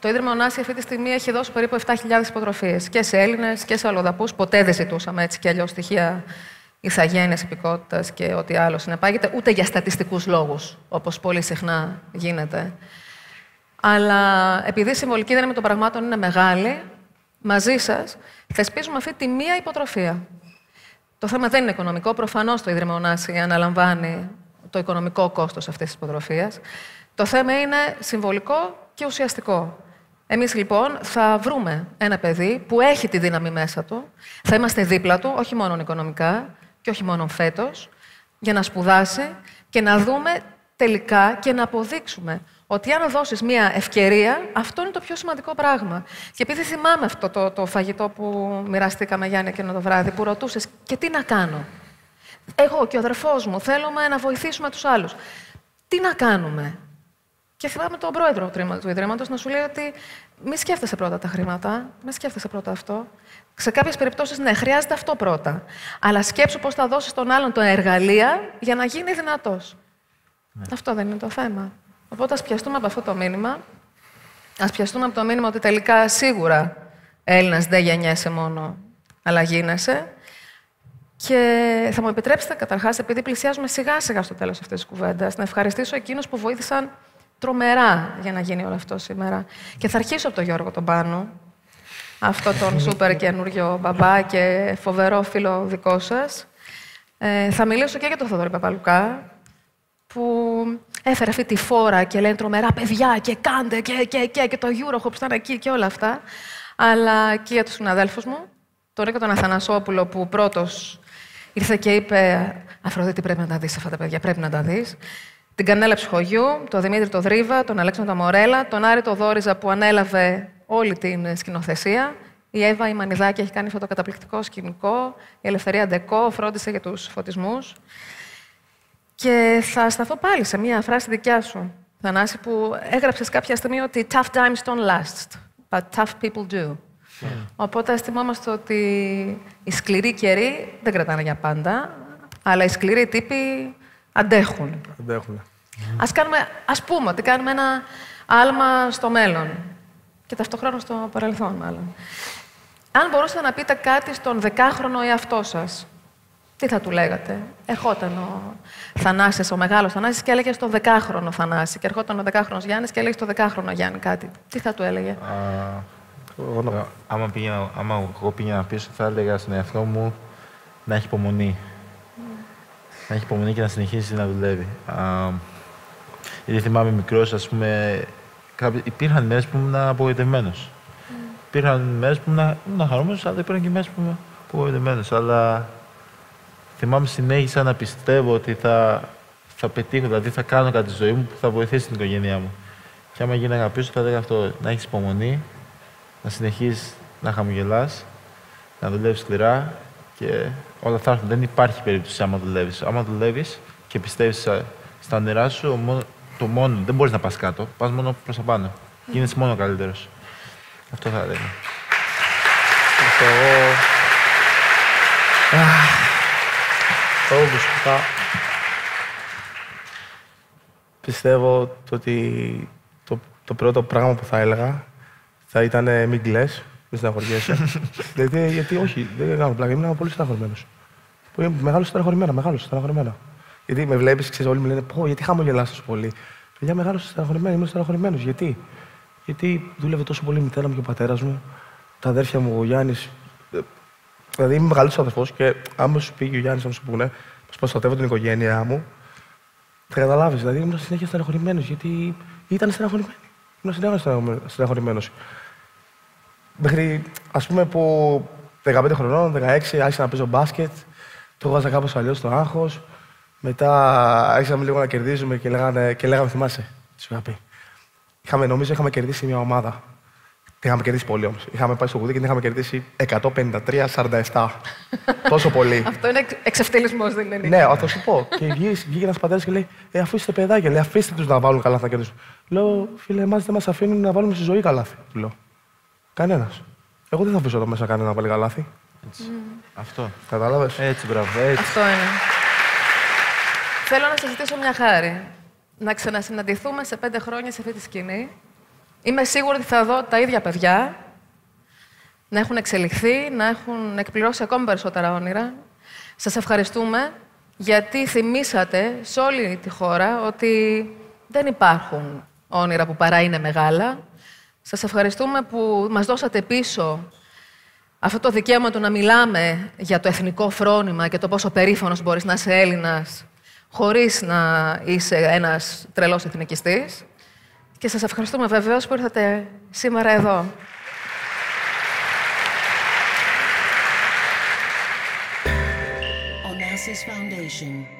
Το Ίδρυμα Ωνάση αυτή τη στιγμή έχει δώσει περίπου 7.000 υποτροφίες και σε Έλληνες και σε αλλοδαπούς. Ποτέ δεν ζητούσαμε έτσι κι αλλιώς στοιχεία ηθαγένειας, υπηκότητα και ό,τι άλλο συνεπάγεται, ούτε για στατιστικούς λόγους, όπως πολύ συχνά γίνεται. Αλλά επειδή η συμβολική δύναμη των πραγμάτων είναι μεγάλη, μαζί σας θεσπίζουμε αυτή τη μία υποτροφία. Το θέμα δεν είναι οικονομικό. Προφανώς το Ίδρυμα Ωνάση αναλαμβάνει το οικονομικό κόστος αυτής της υποτροφίας. Το θέμα είναι συμβολικό και ουσιαστικό. Εμείς λοιπόν θα βρούμε ένα παιδί που έχει τη δύναμη μέσα του, θα είμαστε δίπλα του, όχι μόνο οικονομικά και όχι μόνο φέτος, για να σπουδάσει και να δούμε τελικά και να αποδείξουμε ότι αν δώσεις μία ευκαιρία, αυτό είναι το πιο σημαντικό πράγμα. Και επειδή θυμάμαι αυτό το, το φαγητό που μοιραστήκαμε, Γιάννη, εκείνο το βράδυ, που ρωτούσες και τι να κάνω; Εγώ και ο αδερφός μου θέλουμε να βοηθήσουμε τους άλλους. Τι να κάνουμε; Και θυμάμαι τον πρόεδρο του Ιδρύματος να σου λέει ότι μη σκέφτεσαι πρώτα τα χρήματα, μη σκέφτεσαι πρώτα αυτό. Σε κάποιες περιπτώσεις, ναι, χρειάζεται αυτό πρώτα. Αλλά σκέψου πώς θα δώσεις τον άλλον το εργαλεία για να γίνει δυνατός. Ναι. Αυτό δεν είναι το θέμα. Οπότε ας πιαστούμε από αυτό το μήνυμα. Α πιαστούμε από το μήνυμα ότι τελικά σίγουρα Έλληνας δεν γεννιέσαι μόνο, αλλά γίνεσαι. Και θα μου επιτρέψετε καταρχάς, επειδή πλησιάζουμε σιγά σιγά στο τέλος αυτής της κουβέντας, να ευχαριστήσω εκείνους που βοήθησαν τρομερά για να γίνει όλο αυτό σήμερα. Και θα αρχίσω από τον Γιώργο τον Πάνο, αυτό τον σούπερ καινούριο μπαμπά και φοβερό φίλο δικό σας. Ε, θα μιλήσω και για τον Θοδωρή Παπαλουκά, που έφερε αυτή τη φόρα και λένε τρομερά παιδιά και κάντε και, και, και, και το Eurохop που ήταν εκεί και όλα αυτά. Αλλά και για τους συναδέλφους μου, τον Ρίκο τον Αθανασόπουλο που πρώτος ήρθε και είπε «Αφροδίτη πρέπει να τα δεις αυτά τα παιδιά, πρέπει να τα δεις» την Κανέλα Ψυχογιού, τον Δημήτρη το Δρύβα, τον Αλέξανδρο Μορέλα, τον Άρη το Δόριζα που ανέλαβε όλη την σκηνοθεσία. Η Εύα η Μανιδάκη έχει κάνει αυτό το καταπληκτικό σκηνικό. Η Ελευθερία Ντεκό φρόντισε για τους φωτισμούς. Και θα σταθώ πάλι σε μια φράση δικιά σου, Θανάση, που έγραψες κάποια στιγμή ότι «Tough times don't last, but tough people do». Yeah. Οπότε ας θυμόμαστε ότι οι σκληροί καιροί δεν κρατάνε για πάντα, αλλά οι σκληροί τύποι αντέχουν. Αντέχουν. Ας, κάνουμε, ας πούμε ότι κάνουμε ένα άλμα στο μέλλον και ταυτόχρονα στο παρελθόν, μάλλον. Αν μπορούσατε να πείτε κάτι στον δεκάχρονο εαυτό σας, τι θα του λέγατε; Ερχόταν ο Θανάσης, ο μεγάλος Θανάσης και έλεγε στο δεκάχρονο Θανάση. Και ερχόταν ο δεκάχρονος Γιάννης και έλεγε στο δεκάχρονο Γιάννη κάτι. Τι θα του έλεγε; Α, άμα, πήγαινα, άμα εγώ πήγαινα πίσω, θα έλεγα στον εαυτό μου να έχει υπομονή να έχει υπομονή και να συνεχίσει να δουλεύει. Α, γιατί θυμάμαι μικρός, ας πούμε, υπήρχαν μέρες που ήμουν απογοητευμένος. Mm. Υπήρχαν μέρες που ήμουν, ήμουν χαρούμενος, αλλά υπήρχαν και μέρες που ήμουν απογοητευμένος. Αλλά θυμάμαι συνέχισα να πιστεύω ότι θα, θα πετύχω, δηλαδή θα κάνω κάτι στη ζωή μου που θα βοηθήσει την οικογένειά μου. Και άμα γίναγα πίσω, θα έλεγα αυτό: να έχεις υπομονή, να συνεχίσεις να χαμογελάς, να δουλεύεις σκληρά και όλα θα έρθουν. Δεν υπάρχει περίπτωση άμα δουλεύεις. Άμα δουλεύεις και πιστεύεις στα όνειρά σου, το μόνο, δεν μπορείς να πας κάτω. Πας μόνο προς τα πάνω. Γίνεσαι μόνο καλύτερος. Αυτό θα έλεγα. Εγώ. Εγώ προσωπικά πιστεύω ότι το, το πρώτο πράγμα που θα έλεγα θα ήταν μην κλαις, μην στεναχωριέσαι. γιατί, γιατί όχι, δεν κάνω πλάκα. Ήμουν πολύ στεναχωρημένος. Είμαι μεγάλος στεναχωρημένα, μεγάλος στεναχωρημένα. Γιατί με βλέπεις, ξέρεις, όλοι μου λένε Πώ, γιατί χαμογελάς τόσο πολύ. Παιδιά, μεγάλος στεναχωρημένος, είμαι στεναχωρημένος. Γιατί; Γιατί δούλευε τόσο πολύ η μητέρα μου και ο πατέρας μου, τα αδέρφια μου, ο Γιάννης. Ε, δηλαδή είμαι μεγάλο αδερφός και άμα σου πει ο Γιάννης, να σου πούνε πω προστατεύω την οικογένειά μου, θα καταλάβεις. Δηλαδή ήμουν συνέχεια στεναχωρημένος γιατί ήταν στεναχωρημένο. Ήμουν συνέχεια στεναχωρημένος. Μέχρι ας πούμε που 15 χρονών, 16, άρχισα να παίζω μπάσκετ, το έβαζα κάπως αλλιώς το άγχος. Μετά άρχισαμε λίγο να κερδίζουμε και, λέγανε, και λέγαμε, θυμάσαι, τι σου είχα πει. Είχαμε, νομίζω είχαμε κερδίσει μια ομάδα. Την είχαμε κερδίσει πολύ όμως. Είχαμε πάει στο κουδί και την είχαμε κερδίσει 153-47. Τόσο πολύ. Αυτό είναι εξευτελισμός, δεν είναι. Ναι, θα σου πω. και βγήκε ένας πατέρας και λέει: Ε, αφού είστε παιδάκια, λέει, αφήστε τους να βάλουν καλά να κερδίσουν. Λέω: Φίλε, εμάς δεν μας αφήνουν να βάλουμε στη ζωή καλάθι. Του λέω: Κανένας. Εγώ δεν θα αφήσω εδώ μέσα κανένα να βάλει καλάθι. Έτσι. Mm. Αυτό. Κατάλαβες; Έτσι, μπράβο. Έτσι. Αυτό είναι. Θέλω να σας ζητήσω μια χάρη. Να ξανασυναντηθούμε σε πέντε χρόνια σε αυτή τη σκηνή. Είμαι σίγουρη ότι θα δω τα ίδια παιδιά να έχουν εξελιχθεί, να έχουν εκπληρώσει ακόμη περισσότερα όνειρα. Σας ευχαριστούμε γιατί θυμήσατε σε όλη τη χώρα ότι δεν υπάρχουν όνειρα που παρά είναι μεγάλα. Σας ευχαριστούμε που μας δώσατε πίσω αυτό το δικαίωμα του να μιλάμε για το εθνικό φρόνημα και το πόσο περήφανος μπορείς να είσαι Έλληνας χωρίς να είσαι ένας τρελός εθνικιστής. Και σας ευχαριστούμε βεβαίως που ήρθατε σήμερα εδώ. Onassis Foundation.